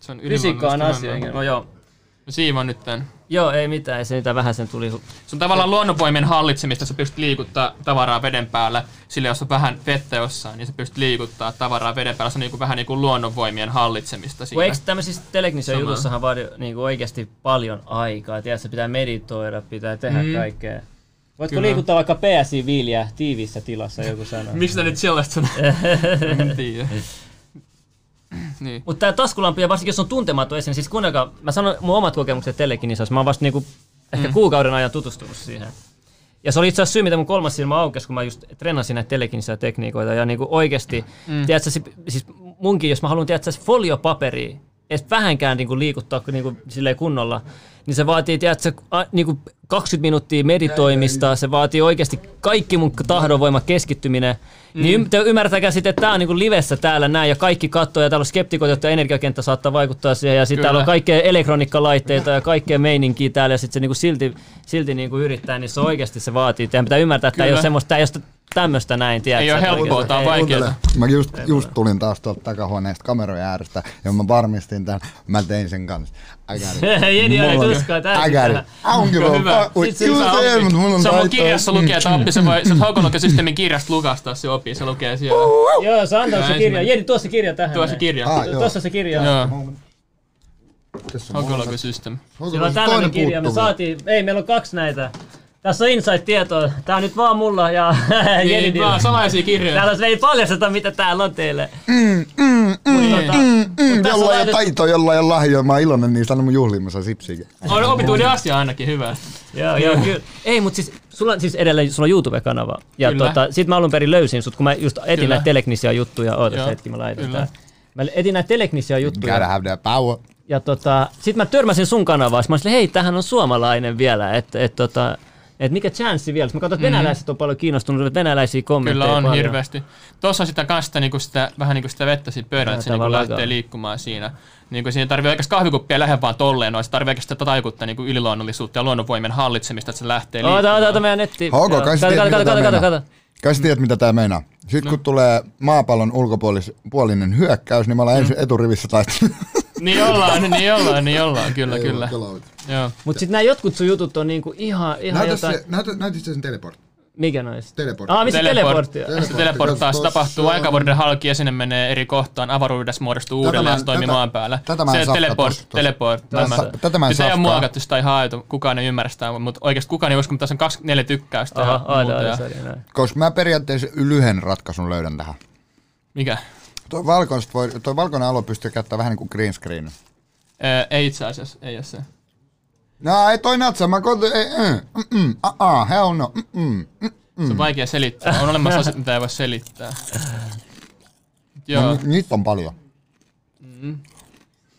Se on
Fysiikka on asia. No joo.
No Siivo nyt tän.
Joo, ei mitään, ei se mitään vähän sen tuli.
Se on tavallaan luonnonvoimien hallitsemista, sä pystyt liikuttaa tavaraa veden päällä. Sillä jos on vähän vettä jossain, niin sä pystyt liikuttaa tavaraa veden päällä. Se on niinku vähän niinku luonnonvoimien hallitsemista siinä.
eikö tämmöisissä telegnisen
Sama.
jutussahan vaadi niinku oikeasti paljon aikaa? Tiedätkö, pitää meditoida, pitää tehdä
Mm.
kaikkea. Voitko
Kyllä.
liikuttaa vaikka PSI-viiliä tiiviissä tilassa, joku sanoo.
Miksi nyt sellaista sanoo? en tiedä. niin.
Mutta tämä taskulampi, ja varsinkin jos on tuntematon esiin, siis kuunnelkaa, mä sanon mun omat kokemukset telekinisassa, mä oon vasta niinku ehkä
Mm.
kuukauden ajan tutustunut siihen. Ja se oli itse asiassa syy, mitä mun kolmas silmä aukesi, kun mä just treenasin näitä telekinisiä tekniikoita. Ja niinku oikeasti, mm. tiedätkö, si- siis munkin, jos mä haluan, tiedätkö, foliopaperia, edes vähänkään niinku liikuttaa niinku silleen kunnolla, niin se vaatii, tiedätkö, a, niinku 20 minuuttia meditoimista, se vaatii oikeasti kaikki mun tahdonvoima keskittyminen. Mm. Niin te ymmärtäkää sitten, että tää on niinku livessä täällä näin, ja kaikki katsoo, ja täällä on skeptikot, jotta energiakenttä saattaa vaikuttaa siihen, ja sitten täällä on kaikkea elektroniikkalaitteita ja kaikkea meininkiä täällä, ja sitten se niinku silti, silti niinku yrittää, niin se oikeasti se vaatii. Teidän pitää ymmärtää, että tämä ei ole semmoista, tää ei ole tämmöistä näin, tiedätkö?
Ei oo
että
helppoa, tää on
ei.
vaikea.
Kuuntele, Mä just, just tulin taas tuolta takahuoneesta kamerojen äärestä ja mä varmistin tämän. Mä tein sen kanssa. I got it.
Jedi oli tuskaa täysin
I got it.
tähän.
I don't give a
Hyvä.
se
on
Se on mun kirjassa lukee, että oppi se voi, se Haukonlokesysteemin kirjasta lukastaa se oppi, se lukee siellä.
Joo, se on antanut se kirja. Jedi, tuo se kirja tähän.
Tuo se
näin.
kirja.
Ah.
Tuossa se kirja.
Joo, Haukonlokesystem.
Sillä on tällainen kirja. Me saatiin, ei meillä on kaksi näitä. Tässä on inside-tietoa. Tää on nyt vaan mulla ja
Niin, vaan salaisia kirjoja.
Täällä se ei paljasteta, mitä täällä on teille.
Mm,
Mutta tota,
mm,
tässä
jolla
on
ei
laitettu-
taitoa, jolla ei ole lahjoja. Mä oon iloinen niistä, anna mun juhlimassa sipsikin.
On opituinen asia ainakin, hyvä.
Joo, joo, kyllä. Ei, mutta siis sulla on siis edelleen sulla on YouTube-kanava. Ja
Kyllä.
tota, sit mä alun perin löysin sut, kun mä just etin
Kyllä.
näitä teleknisiä juttuja. Ootas
Joo,
hetki, mä laitan
kyllä.
tää. Mä etin näitä teleknisiä juttuja.
Gotta have that power.
Ja tota, sit mä törmäsin sun kanavaan, sit mä olin hei, tähän on suomalainen vielä, että et, tota, et mikä chanssi vielä. Mä katsoin, että venäläiset on paljon kiinnostunut, että venäläisiä kommentteja.
Kyllä on
paljon.
hirveästi. Tuossa on sitä kanssa niinku sitä, vähän niinku sitä vettä siitä pöydällä, että se niinku
tavallaan
lähtee
kaa.
liikkumaan siinä. Niinku siinä tarvii oikeastaan kahvikuppia lähde vaan tolleen, noin. se tarvii oikeastaan tätä taikuutta niinku yliluonnollisuutta ja luonnonvoimien hallitsemista, että se lähtee
Oota,
liikkumaan.
oota, oota, meidän netti.
Hauko,
Joo.
kai sä tiedät, mitä
kato,
meinaa? Kai sä tiedät, mitä tää meinaa. Sitten kun tulee maapallon ulkopuolinen hyökkäys, niin mä olen ensin eturivissä taistelemaan.
Niin ollaan, niin ollaan, niin ollaan, kyllä, kyllä. Joo.
Mut sit nää jotkut sun jutut on niinku ihan, ihan
Näytä
jotain...
se, näytä, näytä se sen teleport.
Mikä noista?
Teleport.
Ah, missä teleportti on?
Teleportti.
Se teleporttaa, se tapahtuu aikavuoden halki ja sinne menee eri kohtaan, avaruudessa muodostuu
Tätä
uudelleen
mä
ja toimii maan päällä.
tätä mä en
se teleport, teleport.
Tätä-
tämä.
tätä mä en
Sitä ei ole muokattu, sitä ei haettu, kukaan ei ymmärrä sitä, mutta oikeasti kukaan ei usko, mutta tässä on 24 tykkäystä ja
Aha,
muuta.
aina,
ja-
aina, sorry, näin.
Koska mä periaatteessa lyhyen ratkaisun löydän tähän.
Mikä?
Valkoiset voi, toi valkoinen alue pystyy käyttämään vähän niin kuin green screen.
Ää, ei itse asiassa, ei ole se.
No ei toi natsa, mä koitin, ei, mm, mm, mm, ah, hell no, mm, mm.
Se on vaikea selittää. On olemassa asiat, mitä ei voi selittää. Joo.
No, ni- niitä on paljon.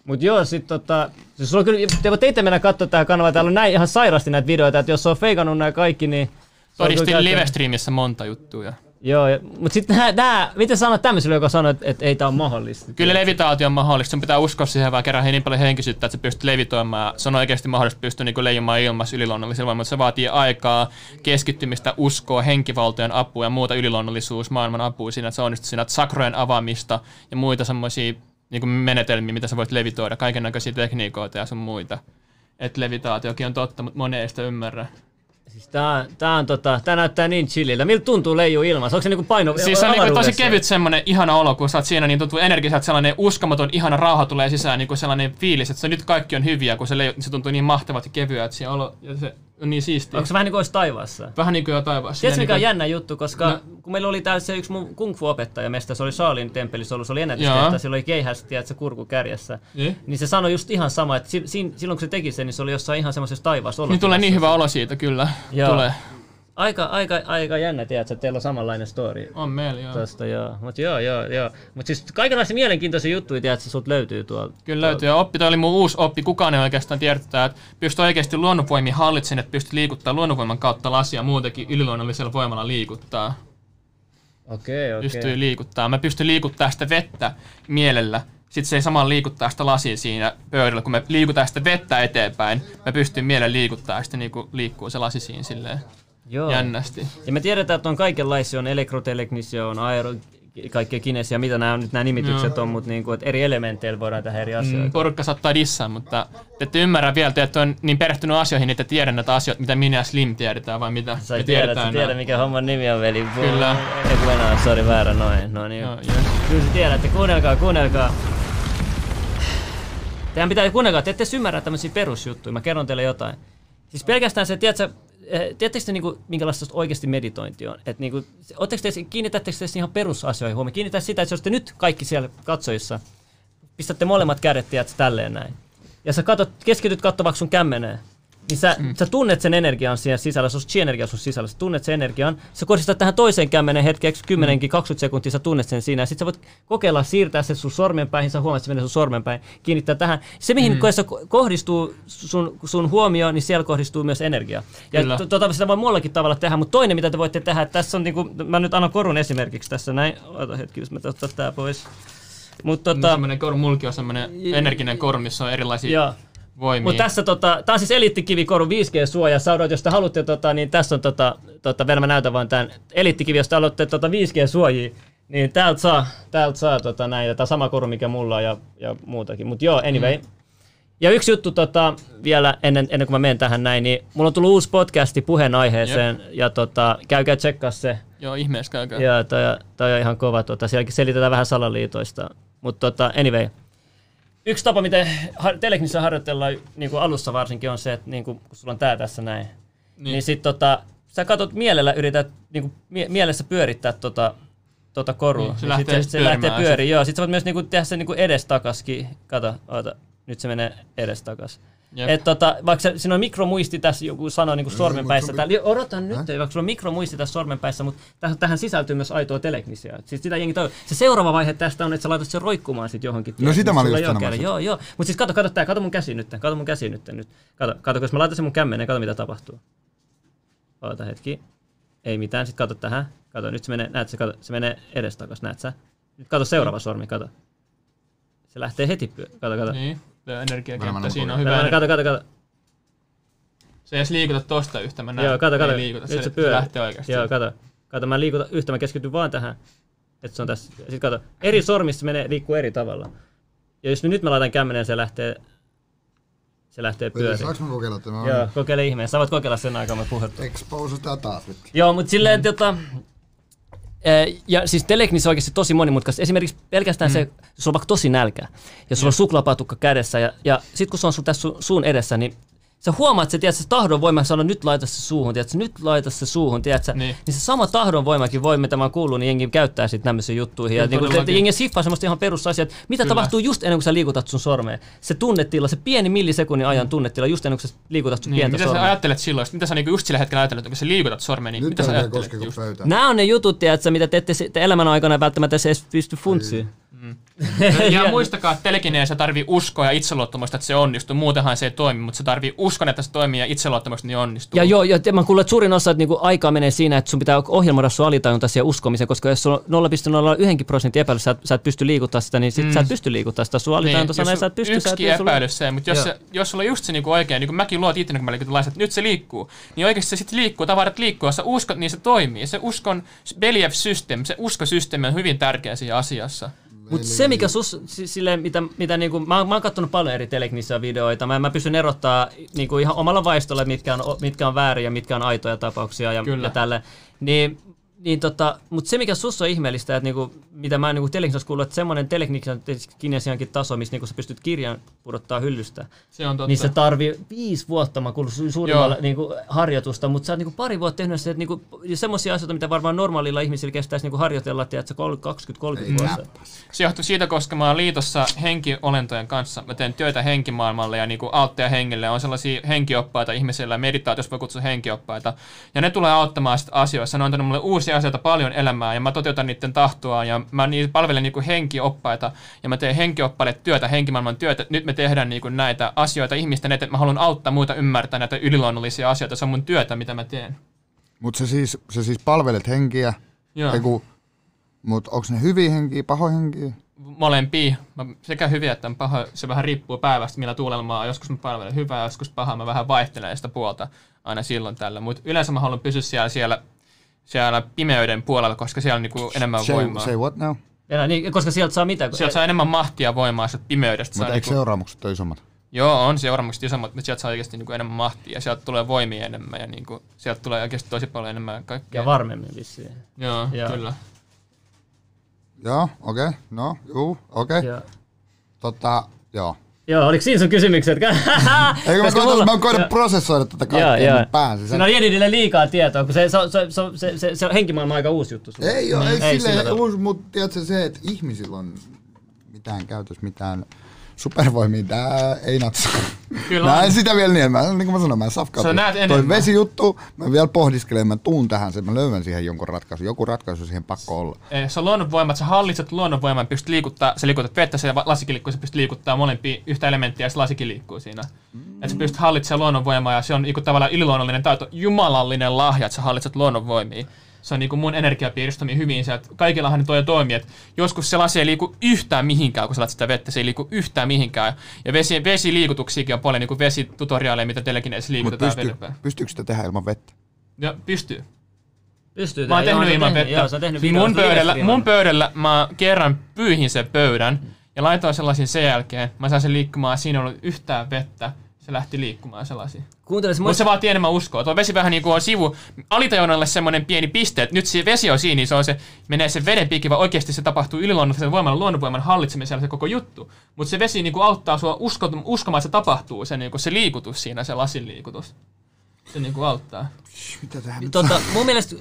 Mut joo, sit tota, siis sulla on kyllä, te voitte itse mennä katsoa tähän kanavaan, täällä on näin ihan sairasti näitä videoita, että jos se on feikannut nämä kaikki, niin...
Todistin livestreamissä monta juttuja.
Joo, ja, mut sitten nää, miten sanot tämmöiselle, joka sanoo, että, ei tää on mahdollista?
Kyllä levitaatio on mahdollista, sun pitää uskoa siihen vaan kerran niin paljon henkisyyttä, että se pystyy levitoimaan. Se on oikeasti mahdollista pystyä niin leijumaan ilmassa yliluonnollisella voimalla, mutta se vaatii aikaa, keskittymistä, uskoa, henkivaltojen apua ja muuta yliluonnollisuus, maailman apua siinä, että se onnistuu siinä, että sakrojen avaamista ja muita semmoisia niin menetelmiä, mitä sä voit levitoida, kaiken näköisiä tekniikoita ja sun muita. Että levitaatiokin on totta, mutta moni ei sitä ymmärrä.
Siis tää, tää, on, tota, tää näyttää niin chilliltä. Miltä tuntuu leijuu ilmassa? Onko se niinku paino
Siis se on niinku tosi kevyt semmonen ihana olo, kun sä oot siinä, niin tuntuu energiseltä sellainen uskomaton ihana rauha tulee sisään, niin kuin sellainen fiilis, että se nyt kaikki on hyviä, kun se, le- se tuntuu niin mahtavat ja kevyä, että se olo, ja se on niin siistiä.
Onko se vähän niin kuin olisi taivaassa?
Vähän niin kuin taivaassa.
Tiedätkö mikä on
niin
jännä juttu, koska
No.
kun meillä oli täällä se yksi mun kung fu opettaja mestä, se oli Shaalin temppelissä ollut, se oli ennätystehtävä, sillä oli keihästi, tiedätkö, se kurku kärjessä.
Niin?
Niin se sanoi just ihan sama, että si- siin- silloin kun se teki sen, niin se oli jossain ihan semmoisessa taivaassa
Niin tulee niin hyvä olo siitä, kyllä.
Joo.
Tulee.
Aika, aika, aika jännä, tiedätkö, että teillä on samanlainen story.
On meillä, joo.
Tosta, joo. Mut joo, joo, joo. Mut siis kaikenlaisia mielenkiintoisia juttuja, tiedätkö, sut löytyy tuolta.
Kyllä löytyy. Ja oppi, toi oli mun uusi oppi. Kukaan ei oikeastaan tiedä, että pystyy oikeasti luonnonvoimia hallitsemaan, että pystyy liikuttaa luonnonvoiman kautta lasia muutenkin yliluonnollisella voimalla liikuttaa.
Okei, okei.
pystyy liikuttaa. Mä pystyn liikuttaa sitä vettä mielellä. Sitten se ei samaan liikuttaa sitä lasia siinä pöydällä. Kun me liikutaan sitä vettä eteenpäin, mä pystyn mielellä liikuttaa ja sitten niinku liikkuu se lasi siinä silleen
Joo.
jännästi.
Ja me tiedetään, että on kaikenlaisia, on elektroteknisiä, on aero, kaikkea kinesia, mitä nämä, nyt nämä nimitykset on, mutta niinku, että eri elementeillä voidaan tehdä eri asioita.
Mm, porukka saattaa dissaa, mutta te ette ymmärrä vielä, te ette on niin perehtynyt asioihin, että tiedä näitä asioita, mitä minä ja Slim tiedetään, vai mitä
Sä
me
tiedät, sä
tiedetään
tiedät,
nää.
mikä homman nimi on, veli.
Kyllä.
Ei kun sori, väärä, noin. No niin.
Joo, yes.
Kyllä sä tiedätte, kuunnelkaa, kuunnelkaa. Teidän pitää kuunnelkaa, te ette ymmärrä tämmöisiä perusjuttuja, mä kerron teille jotain. Siis pelkästään se, tiedätkö, tiedättekö te niinku, minkälaista oikeasti meditointi on? Et niinku, te, kiinnitättekö te ihan perusasioihin huomioon? Kiinnitä sitä, että jos te nyt kaikki siellä katsojissa, pistätte molemmat kädet, tiedätkö, tälleen näin. Ja sä katot, keskityt katsovaksi sun kämmeneen. Niin sä, mm. sä tunnet sen energian siinä sisällä, se on chi-energia sun sisällä, sä tunnet sen energian, sä kohdistat tähän toiseen kämmenen hetkeksi 10-20 sekuntia, sä tunnet sen siinä, ja sit sä voit kokeilla siirtää se sun sormenpäihin, sä huomaat, että se menee sun sormenpäin, kiinnittää tähän. Se, mihin mm. kohdistuu sun, sun huomio, niin siellä kohdistuu myös energia. Ja
Kyllä.
tota, sitä voi muullakin tavalla tehdä, mutta toinen, mitä te voitte tehdä, että tässä on niinku, mä nyt annan korun esimerkiksi tässä näin, ota hetki, jos mä ottaa tää pois. Mutta
Tota,
tota,
semmoinen koru, mulki on semmoinen energinen koru, missä on erilaisia. Voimia.
Mutta tässä tota, tää on siis eliittikivikoru 5G-suoja. Saudat, jos te haluatte, tota, niin tässä on tota, tota, vielä mä näytän vaan tämän eliittikivi, jos te haluatte tota 5G-suojia, niin täältä saa, täältä saa tota, näitä. Tämä sama koru, mikä mulla on ja, ja muutakin. Mutta joo, anyway. Mm. Ja yksi juttu tota, vielä ennen, ennen kuin mä menen tähän näin, niin mulla on tullut uusi podcasti puheenaiheeseen ja tota, käykää tsekkaa se.
Joo, ihmeessä käykää.
Ja toi, toi on ihan kova. Tota, sielläkin selitetään vähän salaliitoista. Mutta tota, anyway. Yksi tapa, miten har- Teleknissä harjoitellaan niin kuin alussa varsinkin on se, että niin kuin, kun sulla on tää tässä näin, niin, niin sit tota, sä katot mielellä, yrität niin kuin, mie- mielessä pyörittää tota, tota korua.
Niin, se
sit
lähtee
se, se lähtee
pyörimään.
pyöriin, joo. Sitten sä voit myös niin kuin, tehdä sen niin kuin edestakaskin. Kato, oota, nyt se menee edestakas.
Jep.
Et tota, vaikka se, siinä on mikromuisti tässä, joku sanoo niin kuin sormenpäissä.
mutta
Täällä, odota nyt, vaikka sulla on mikromuisti tässä sormenpäissä, mutta tähän, tähän sisältyy myös aitoa telegnisiä. Siis sitä jengi toi. Se seuraava vaihe tästä on, että sä laitat sen roikkumaan sit johonkin.
No sitä mä olin just sanomassa.
Joo, joo. Mutta siis kato, kato tää, kato mun käsi nyt, kato mun käsi nyt. nyt. Kato, kato, jos mä laitan sen mun kämmeneen, kato mitä tapahtuu. Oota hetki. Ei mitään, sit kato tähän. Kato, nyt se menee, näet se, kato, se menee edestakas, näet sä? Nyt kato seuraava sormi, kato. Se lähtee heti pyö. Kato, kato.
Niin, energiakenttä, siinä on hyvä.
Kato, kato, kato.
Se ei edes liikuta tosta yhtä, mä näen.
Joo, kato, kato.
Ei liikuta,
Nyt se
se,
pyörii.
lähtee oikeasti.
Joo, kato. Kato, mä liikutan yhtä, mä keskityn vaan tähän. Että se on tässä. Sitten kato, eri sormissa menee, liikkuu eri tavalla. Ja jos nyt mä laitan kämmenen, se lähtee, se lähtee pyörimään.
Saanko mä kokeilla tämän?
Joo, kokeile ihmeen. Sä voit kokeilla sen aikaa, mä puhun.
Expose tää taas nyt.
Joo, mutta silleen, tota, eh, ja siis Teleknissä on oikeasti tosi monimutkaista. Esimerkiksi pelkästään mm. se, jos on vaikka tosi nälkä, ja sulla on suklaapatukka kädessä, ja, ja sit kun se on sun tässä su, suun edessä, niin sä huomaat, että se, tiedät, se tahdon voima sanoo, nyt laita se suuhun, tiedät, nyt laita se suuhun, tiedät, niin.
Niin.
niin. se sama tahdon voimakin voi, mitä mä oon kuullut, niin jengi käyttää sitten tämmöisiin juttuihin. Ja niin kun, jengi siffaa semmoista ihan perusasiat, mitä
Kyllä.
tapahtuu just ennen kuin sä liikutat sun sormea. Se tunnetila, se pieni millisekunnin ajan tunnetila, just ennen kuin sä liikutat sun
Niin,
pientä
mitä sä
sormea.
ajattelet silloin? Mitä sä niinku just sillä hetkellä ajattelet, kun sä liikutat sormea, niin
Nyt
mitä sä ajattelet.
Nämä on ne jutut, tiedätkö, mitä te ette te elämän aikana välttämättä se edes pysty funtsiin.
Ja muistakaa, että telekineessä tarvii uskoa ja itseluottamusta, että se onnistuu. Muutenhan se ei toimi, mutta se tarvii uskon, että se toimii ja itseluottamusta, niin onnistuu.
Ja joo, ja mä kuulen, että suurin osa että niinku aikaa menee siinä, että sun pitää ohjelmoida sun alitajunta siihen uskomiseen, koska jos sulla on 0,01 prosentin epäilys, sä, et- sä et pysty liikuttaa sitä, niin sit
Mm.
sä et pysty liikuttaa sitä. Sun alitajunta sanoo, että sä et pysty. sä et-
yksikin
jos sulla-
epäilys se, mutta jos, se, jos sulla on just se niinku oikein, niin kuin mäkin luot itse, kun mä liikutun että nyt se liikkuu, niin oikeasti se sitten liikkuu, tavarat liikkuu, jos sä uskot, niin se toimii. Se uskon belief system, se uskosysteemi on hyvin tärkeä siinä asiassa.
Mutta se, mikä sus, si- silleen, mitä, mitä niinku, mä, oon- mä oon katsonut paljon eri Teleknissä videoita, mä, mä pystyn erottaa niinku ihan omalla vaistolla, mitkä on, mitkä on väärin ja mitkä on aitoja tapauksia ja,
Kyllä.
ja tälle. Niin, niin tota, mutta se, mikä sus on ihmeellistä, että niinku, mitä mä niinku Teleknissä kuullut, että semmoinen Teleknissiankin taso, missä niinku sä pystyt kirjan pudottaa hyllystä,
Se on totta.
niin se tarvii viisi vuotta, mä kuullut su- suurimmalla niinku, harjoitusta, mutta sä oot niinku pari vuotta tehnyt se, että niinku, semmoisia asioita, mitä varmaan normaalilla ihmisillä kestäisi niinku harjoitella, tiedätkö, 20-30 vuotta.
Se johtuu siitä, koska mä oon liitossa henkiolentojen kanssa. Mä teen työtä henkimaailmalle ja niinku auttaa hengille. On sellaisia henkioppaita ihmisillä, meditaatiossa voi kutsua henkioppaita. Ja ne tulee auttamaan sit asioissa. Ne on antanut mulle uusia asioita paljon elämää ja mä toteutan niiden tahtoa ja mä niin palvelen niinku henkioppaita ja mä teen henkioppaille työtä, henkimaailman työtä. Nyt me tehdään niinku näitä asioita ihmisten eteen. Mä haluan auttaa muita ymmärtää näitä yliluonnollisia asioita. Se on mun työtä, mitä mä teen.
Mut sä siis, sä siis palvelet henkiä,
Joo.
eiku, mut onks ne hyviä henkiä, pahoja henkiä?
molempia. Mä sekä hyviä että paha, se vähän riippuu päivästä, millä tuulella on. Joskus mä palvelen hyvää, joskus pahaa. Mä vähän vaihtelen sitä puolta aina silloin tällä. Mutta yleensä mä haluan pysyä siellä, siellä, siellä pimeyden puolella, koska siellä on niinku enemmän
Say,
voimaa.
say what now?
Ja, niin, koska sieltä saa mitä?
Sieltä saa enemmän mahtia voimaa sieltä pimeydestä.
Mutta eikö
niinku,
seuraamukset ole isommat?
joo, on seuraamukset isommat, mutta sieltä saa oikeasti niinku enemmän mahtia ja sieltä tulee voimia enemmän ja niinku, sieltä tulee oikeasti tosi paljon enemmän kaikkea.
Ja varmemmin vissiin.
Joo,
Joo.
kyllä.
Joo, okei, okay, no, juu, okei. Okay. Tota, joo.
Joo, oliko siinä sun kysymykset?
Eikö mä koitan,
mulla-
mä koitan
Joo.
prosessoida tätä
Joo,
kaikkea
joo.
mun päässä.
Siinä on Jedidille liikaa tietoa, kun se, se, se, se, se, se, se henkimaailma on aika uusi juttu sulle.
Ei oo, ei,
Ei
silleen uusi, mutta tiedätkö se, että ihmisillä on mitään käytös, mitään supervoimia, tää ei natsaa.
Kyllä
Mä en sitä vielä niin, mä, niin kuin mä sanoin, mä en safkaa.
Sä näet
Toi
enemmän.
vesijuttu, mä vielä pohdiskelen, mä tuun tähän, sen, mä löydän siihen jonkun ratkaisun. Joku ratkaisu siihen pakko olla.
Eh, Se on luonnonvoima, että sä hallitset luonnonvoiman, pystyt liikuttaa, sä liikutat vettä, se lasikin liikkuu, sä pystyt liikuttaa molempia yhtä elementtiä ja se lasikin liikkuu siinä. Mm. Että sä pystyt hallitsemaan luonnonvoimaa ja se on niinku tavallaan yliluonnollinen taito, jumalallinen lahja, että sä hallitset luonnonvoimia. Se on niinku mun energiapiiristä toimii hyvin se, että kaikillahan ne toi toimii, että joskus se lasi ei liiku yhtään mihinkään, kun sä sitä vettä, se ei liiku yhtään mihinkään. Ja vesi, vesiliikutuksiakin on paljon niinku vesitutoriaaleja, mitä teilläkin edes
Mutta
liikutetaan
pystyy,
veden päällä.
pystyykö sitä tehdä ilman vettä?
Ja pystyy.
Pystyy
Mä oon tehnyt
Joo,
ilman
tehnyt-
vettä.
Joo, sä tehnyt
Siis
videoita,
mun pöydällä, mun pöydällä mä kerran pyyhin sen pöydän ja laitoin sellaisen sen jälkeen. Mä sain sen liikkumaan, siinä ei ollut yhtään vettä. Se lähti liikkumaan sellaisiin.
Kuuntele, se
Mutta se vaatii enemmän uskoa. Tuo vesi vähän niin kuin on sivu. Alitajunnalle semmoinen pieni piste, että nyt se vesi on siinä, niin se on se, menee se veden piikki, vaan oikeasti se tapahtuu yliluonnollisen voiman, luonnonvoiman hallitsemisella se koko juttu. Mutta se vesi niin kuin auttaa sua usko, uskomaan, että se tapahtuu, se, niin kuin se liikutus siinä, se lasin liikutus. Se niin kuin auttaa.
Mitä tähän
Tota, mun mielestä,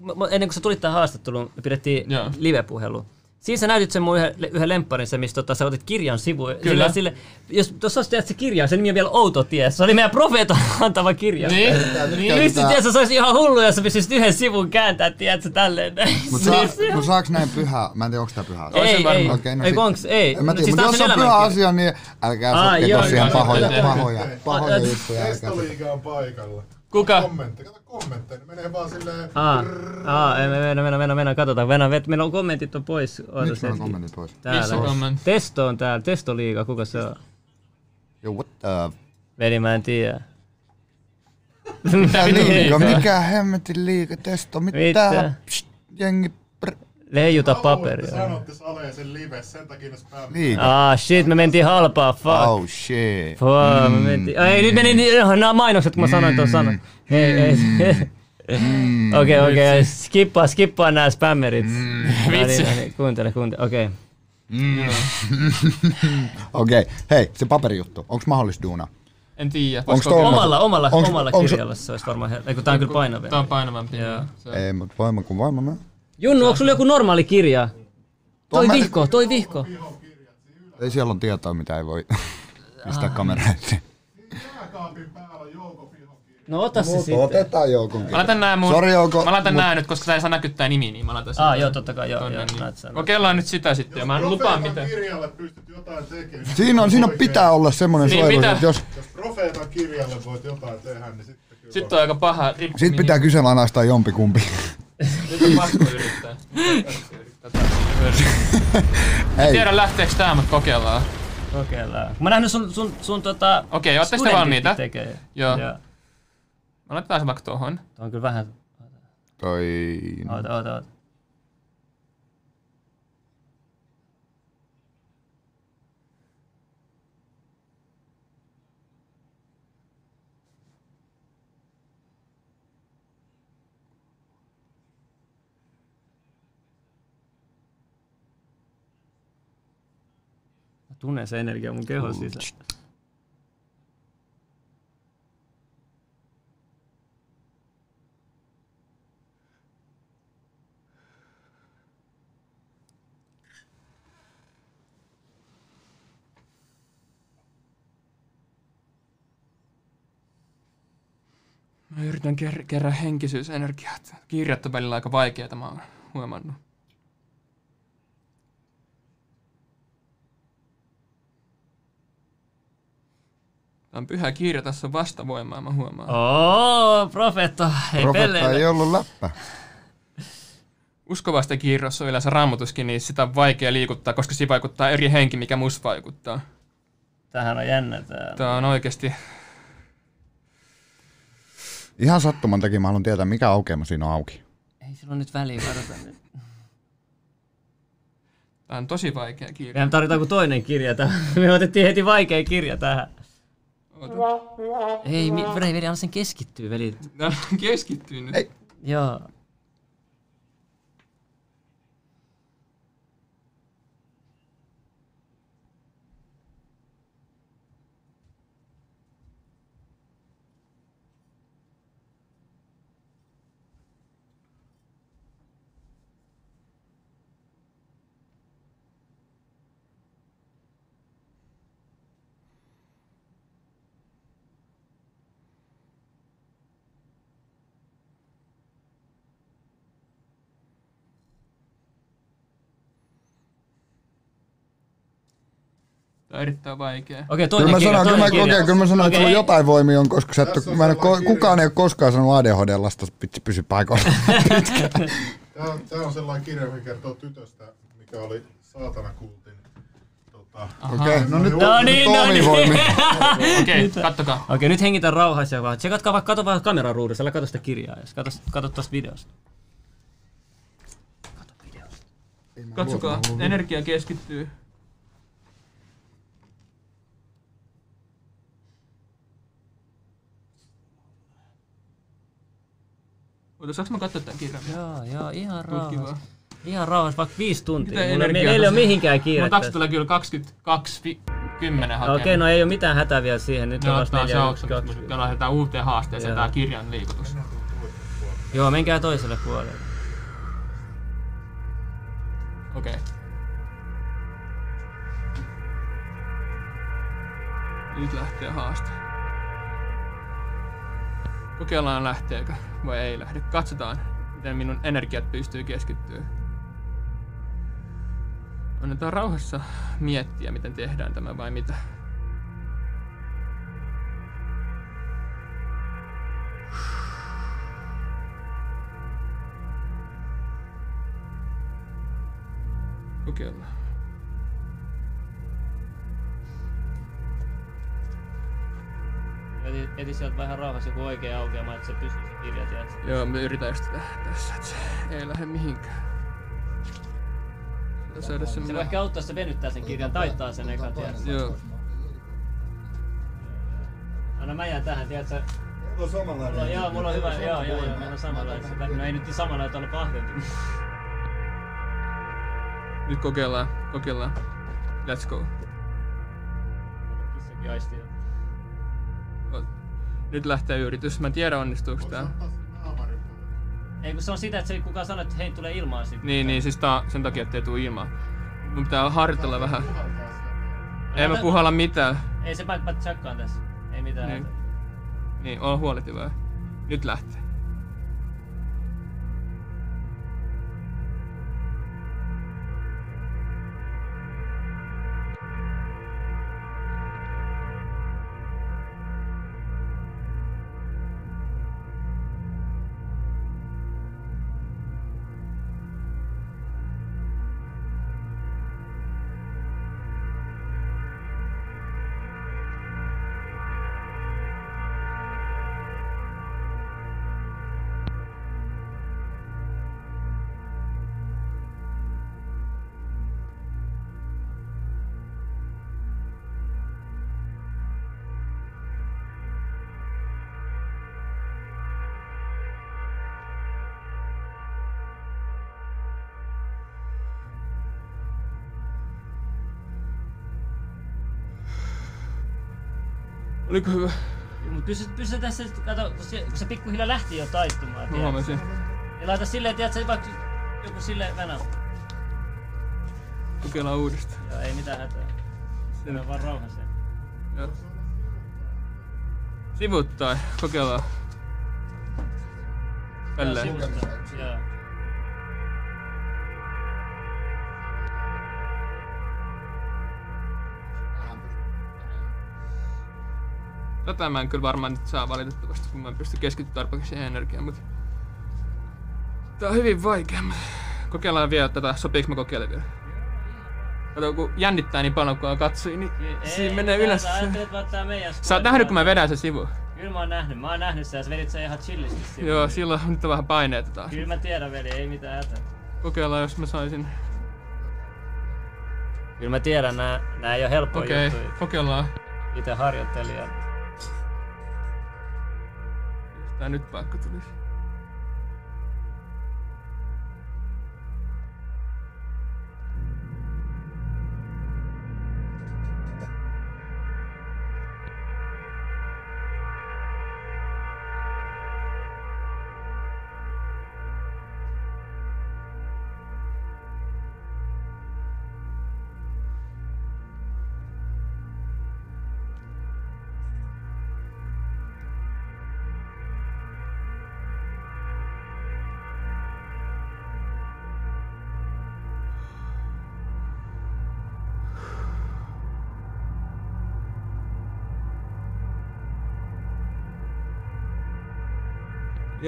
mä- mä- ennen kuin sä tulit tähän haastatteluun, me pidettiin
Joo.
live-puhelu. Siinä sä näytit sen mun yhden, yhden lempparin, se, missä tota, sä otit kirjan sivu.
Kyllä.
Sille, sille, jos tuossa olisi se kirja, sen nimi on vielä Outo tie. Se oli meidän profeetan antama kirja.
Niin?
Niin, nyt tiedätkö, se olisi ihan hullu, jos sä pystyisit yhden sivun kääntää, tiedätkö, tälleen. näin.
Mut, saa, mut saaks näin pyhä? Mä en tiedä, onks tää pyhä asia.
On se
ei,
varmaan.
ei,
Okei, no
ei,
sit-
onks, ei.
En mä tiedä,
Siis
mutta jos on pyhä asia, niin älkää sotkeko siihen pahoja, pahoja, pahoja juttuja.
Testoliiga on paikalla.
Kuka?
Kommentteja, kato kommentteja, ne menee vaan silleen...
Aa, aa, ei, mennään, mennään, mennään, mennään, katsotaan. Mennään, vet- meillä on kommentit on pois. Oota
Miksi meillä on kommentit pois?
Missä
Täällä.
kommentti?
Testo on täällä, Testoliiga, kuka se on?
Joo, what the...
Veli, mä en tiedä.
Mitä liiga? Mikä hemmetin liiga? Testo,
Mitä?
mitä? Psst, jengi...
Leijuta paperia.
sanotte saleen sen live, sen takia spam.
Liiga.
Ah shit, me mentiin halpaa, fuck.
Oh shit.
Fuck, me mentiin. Ai, nyt meni niin, nämä mainokset, kun mä sanoin tuon sanan. Hei, ei. Okei, okei, skippaa, skippaa nämä spammerit. No
Vitsi.
niin, niin, Kuuntele, kuuntele, okei.
Okei, hei, se paperijuttu. Onks mahdollista duunaa?
En tiedä.
Onks
Voisiko-
tuolla-
Omalla, omalla,
Onks-
omalla
onks-
kirjalla se olisi varmaan helppo. Eikö tää on kyllä painavempi.
Tää on painavampi.
Joo.
Ei, mut voima kuin voima mä.
Junnu, onko sulla joku normaali kirja? Toi
mä-
vihko, toi vihko.
Ei siellä on tietoa, mitä ei voi pistää kameraan.
No ota se sitten.
Otetaan Joukon
Mä laitan nää mun...
Sori Jouko.
Mä laitan
mut-
nää nyt, koska tää ei saa näkyä tää nimi, niin mä laitan sen.
Ah, joo, totta kai, joo,
tonne,
joo,
niin.
näet sen.
Kokeillaan nyt sitä sitten, ja mä en lupaa
Profeetan
mitään.
kirjalle pystyt jotain tekemään.
Siinä on, siinä
Oikein.
pitää olla semmonen
Niin,
suojelu,
mitä?
että jos
Jos profeetan kirjalle voit jotain tehdä, niin sitten kyllä...
Sitten on aika paha rippi.
Sit pitää kyseenalaistaa jompikumpi.
Nyt on pakko yrittää.
Ei,
Tiedän lähteekö tää, mutta kokeillaan.
Kokeillaan. Mä nähnyt sun, sun, sun tota...
Okei, ootte sitten
studentitkin
valmiita?
Tekee.
Joo.
Joo.
Mä laitetaan se vaikka tohon.
Tuo on kyllä vähän...
toi...
Oota, oota, oota. Tunnen se energia mun kehon sisällä.
Mä yritän ker- kerran henkisyysenergiaa. Kirjat on välillä aika vaikeita, mä oon huomannut. Tää on pyhä kirja, tässä on vastavoimaa, mä huomaan.
Oo, profeetta, ei
Profetta ei ollut läppä.
Uskovasta kirjassa on yleensä rammutuskin, niin sitä on vaikea liikuttaa, koska siinä vaikuttaa eri henki, mikä musta vaikuttaa.
Tähän on jännä tää.
Tää on oikeesti...
Ihan sattuman takia mä haluan tietää, mikä aukeama siinä on auki.
Ei sillä on nyt väliä, katsotaan nyt.
Tää on tosi vaikea kirja.
Mehän tarvitaan kuin toinen kirja tähän. Me otettiin heti vaikea kirja tähän. Ei, mi- veli, veli, anna sen keskittyy, veli.
Nää keskittyy nyt.
Ei.
Joo.
On erittäin vaikea.
Okei,
Kyllä
toinen
mä
kirja,
sanon, kyllä
toinen
mä,
kirja.
okei, kyllä mä sanon, että sulla jotain voimia on, koska sä et,
on
mä en, ko, kukaan
kirja.
ei ole koskaan sanonut ADHD-lasta pysy, pysy paikoilla.
Tämä on, tää on sellainen kirja, mikä kertoo tytöstä, mikä oli saatana kultin. Tota,
Okei, no nyt
No niin, no niin.
voimia.
Okei, okay, kattokaa.
Okei, nyt hengitä rauhassa vaan. Tsekatkaa vaikka, kato vaan kameran ruudussa, älä kato sitä kirjaa edes. Kato, kato tuosta videosta.
Katsokaa, energia keskittyy. Ota, saanko mä katsoa tämän kirjan?
Joo, joo, ihan rauhassa. Ihan rauhassa, vaikka viisi tuntia.
Mitä
Mulla, meillä ei ole mihinkään
Mulla
kiirettä.
taksi tulee kyllä 22, vi- 10 hakemaan.
Okei, no ei ole mitään hätää vielä siihen. Nyt
Ne
on vasta
ottaa se
neljä,
auksu,
kaksi.
koska me lähdetään uuteen haasteeseen, tää kirjan liikutus.
Joo, menkää toiselle puolelle.
Okei. Nyt lähtee haaste. Kokeillaan lähteekö vai ei lähde. Katsotaan, miten minun energiat pystyy keskittyä. Annetaan rauhassa miettiä, miten tehdään tämä vai mitä. Kokeillaan.
Eti, eti sieltä vähän rauhassa joku oikea aukeama, että se pysyy se kirja, tiedätkö?
Joo, me yritän just tässä, että se ei lähde mihinkään. Sitä saada
Se voi ehkä auttaa, että se venyttää sen kirjan, taittaa sen eka, tiedätkö?
Joo.
Anna mä jään tähän, tiedätkö?
Mulla on
Mulla on,
samanlainen.
joo, mulla on hyvä, joo, joo, joo, meillä on samanlaisia. No ei nyt niin samanlaista olla vahvempi.
Nyt kokeillaan, kokeillaan. Let's go.
Kissakin aistii.
Nyt lähtee yritys. Mä en tiedä onnistuuko tää.
Ei kun se on sitä, että se ei kukaan sano, että hei tulee ilmaan sit.
Niin, niin, siis tää on sen takia, ettei tuu ilmaa. Mun pitää harjoitella vähän. Ei mä puhalla mitään.
Ei se mä tsekkaan tässä. Ei mitään.
Niin.
Niin.
Oo huolehtivaa. Nyt lähtee. Oliko hyvä?
Mut pysy, pysy tässä, kato, kun se, kun se pikkuhiljaa lähti jo taittumaan.
Mä huomasin.
Ja laita silleen, tiedätkö, vaikka joku silleen venä.
Kokeillaan uudestaan.
Joo, ei mitään hätää. Se on vaan rauhassa.
Joo. Sivuttain. Kokeillaan. Tälleen.
sivusta. Joo.
Tätä mä en kyllä varmaan nyt saa valitettavasti, kun mä en pysty keskittymään tarpeeksi siihen energiaan, mutta... Tää on hyvin vaikea. Kokeillaan vielä tätä, sopiiko mä kokeilen vielä? Kato, kun jännittää niin paljon, kun katsoi, niin siinä menee ylös.
Sä
oot nähnyt, kun mä vedän sen sivu.
Kyllä mä oon nähnyt. Mä oon nähnyt sen ja sä vedit sen ihan chillisti siinä.
Joo, silloin nyt on vähän paineita taas.
Kyllä mä tiedän veli, ei mitään hätää.
Kokeillaan, jos mä saisin.
Kyllä mä tiedän, nää, nää ei oo helppoja
Okei,
okay. juttuja.
kokeillaan.
Itse harjoittelijan.
Tää nyt paikka tulisi.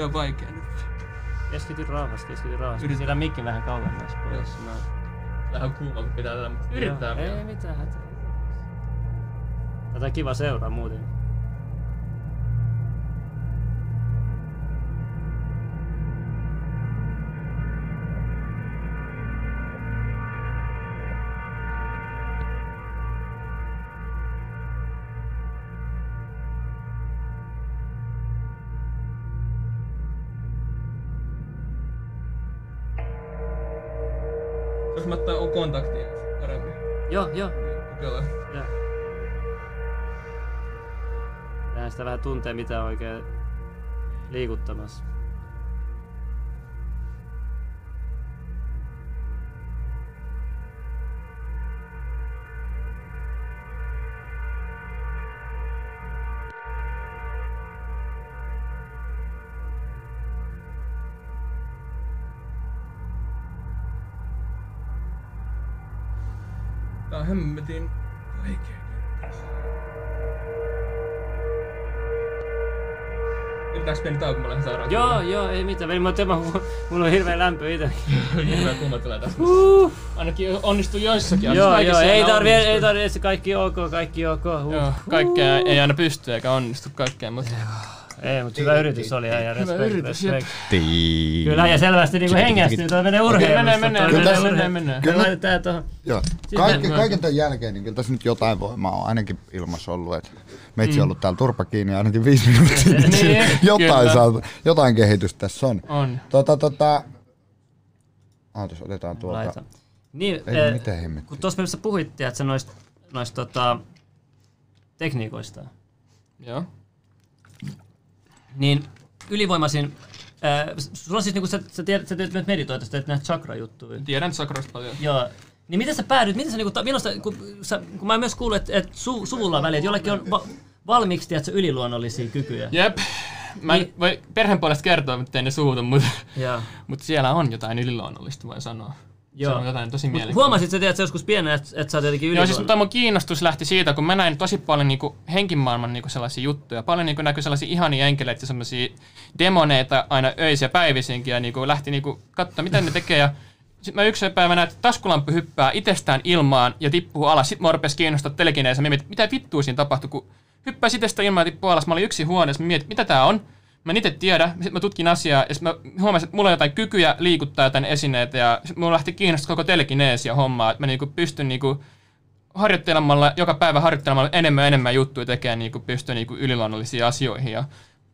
Ihan vaikea nyt.
Keskity rauhassa, keskity rauhassa. Siellä mikki vähän kauemmas pois. No.
Vähän kuuma, kun pitää tätä, mutta yrittää
Joo,
vielä.
Ei mitään hätää. Tätä on kiva seuraa muuten.
Mä ottaa kontaktia, parempi.
Joo, joo.
Kokeillaan.
joo. Pitää sitä vähän tuntee, mitä oikein liikuttamassa.
Pieni tauko, mä lähden sairaan?
Joo, joo, ei mitään. Veli, mä mulla on hirveä lämpö itse.
Hirveä kuuma tulee tästä. Ainakin onnistuu joissakin
joo, joo, ei tarvi, ei tarvi, kaikki ok, kaikki ok. Huh.
Joo, kaikkea ei aina pysty eikä onnistu kaikkea, mutta
Ei, mutta hyvä yritys oli ja
yritys, jep.
respect.
Tii.
Kyllä, ja selvästi niinku hengästyy, toi menee urheilusta.
menee, menee,
menee,
menee
menee, Kyllä.
laitetaan tohon.
Joo. Kaikki,
mä-
kaiken tämän jälkeen, niin kyllä tässä nyt jotain voimaa on ainakin ilmassa ollut. Et meitsi on ollut täällä turpa kiinni ainakin viisi minuuttia.
Niin,
jotain, saa, jotain kehitystä tässä on.
On.
Tota, tota... Aatos, otetaan tuolta.
Laita. Niin,
Ei
eh,
mitään hemmettiä.
kun tuossa mielessä puhuit, että noista noist, tota, tekniikoista,
Joo.
Niin ylivoimaisin, äh, sulla on siis niinku, sä, sä, tiedät, sä teet myös meditoita, teet näitä chakra-juttuja.
Tiedän sakrosta paljon.
Joo. Niin miten sä päädyit, miten sä niinku, ta- minusta, kun, sä, kun mä myös kuullut, että et su, suvulla on väliä, että jollekin on va, valmiiksi tiedätkö, yliluonnollisia kykyjä.
Jep. Mä en
Niin.
voi perheen puolesta kertoa, mutta ei ne suutu, mutta, mutta siellä on jotain yliluonnollista, voin sanoa.
Joo.
Se on jotain tosi mielenkiintoista.
huomasit sä, tiedätkö, joskus pienenä, että et sä oot jotenkin
Joo, siis mun kiinnostus lähti siitä, kun mä näin tosi paljon niinku henkimaailman niinku sellaisia juttuja. Paljon niinku näkyi sellaisia ihania enkeleitä sellaisia demoneita aina öisiä päivisinkin ja niinku lähti niinku katsoa, mitä ne tekee. Ja sitten mä yksi päivä näin, että taskulamppu hyppää itsestään ilmaan ja tippuu alas. Sitten mua rupesi kiinnostaa telekineessä. Mä mietin, mitä vittua siinä tapahtui, kun hyppäsi itsestä ilmaan ja tippuu alas. Mä olin yksi huoneessa. Mä mietin, mitä tää on. Mä en itse tiedä. Sitten mä tutkin asiaa ja sit mä huomasin, että mulla on jotain kykyjä liikuttaa jotain esineitä ja sit mulla lähti kiinnostaa koko telekineesia hommaa. Että mä niinku pystyn niinku harjoittelemalla, joka päivä harjoittelemalla enemmän ja enemmän juttuja tekee niin kuin pystyy niin kuin yliluonnollisiin asioihin. Ja,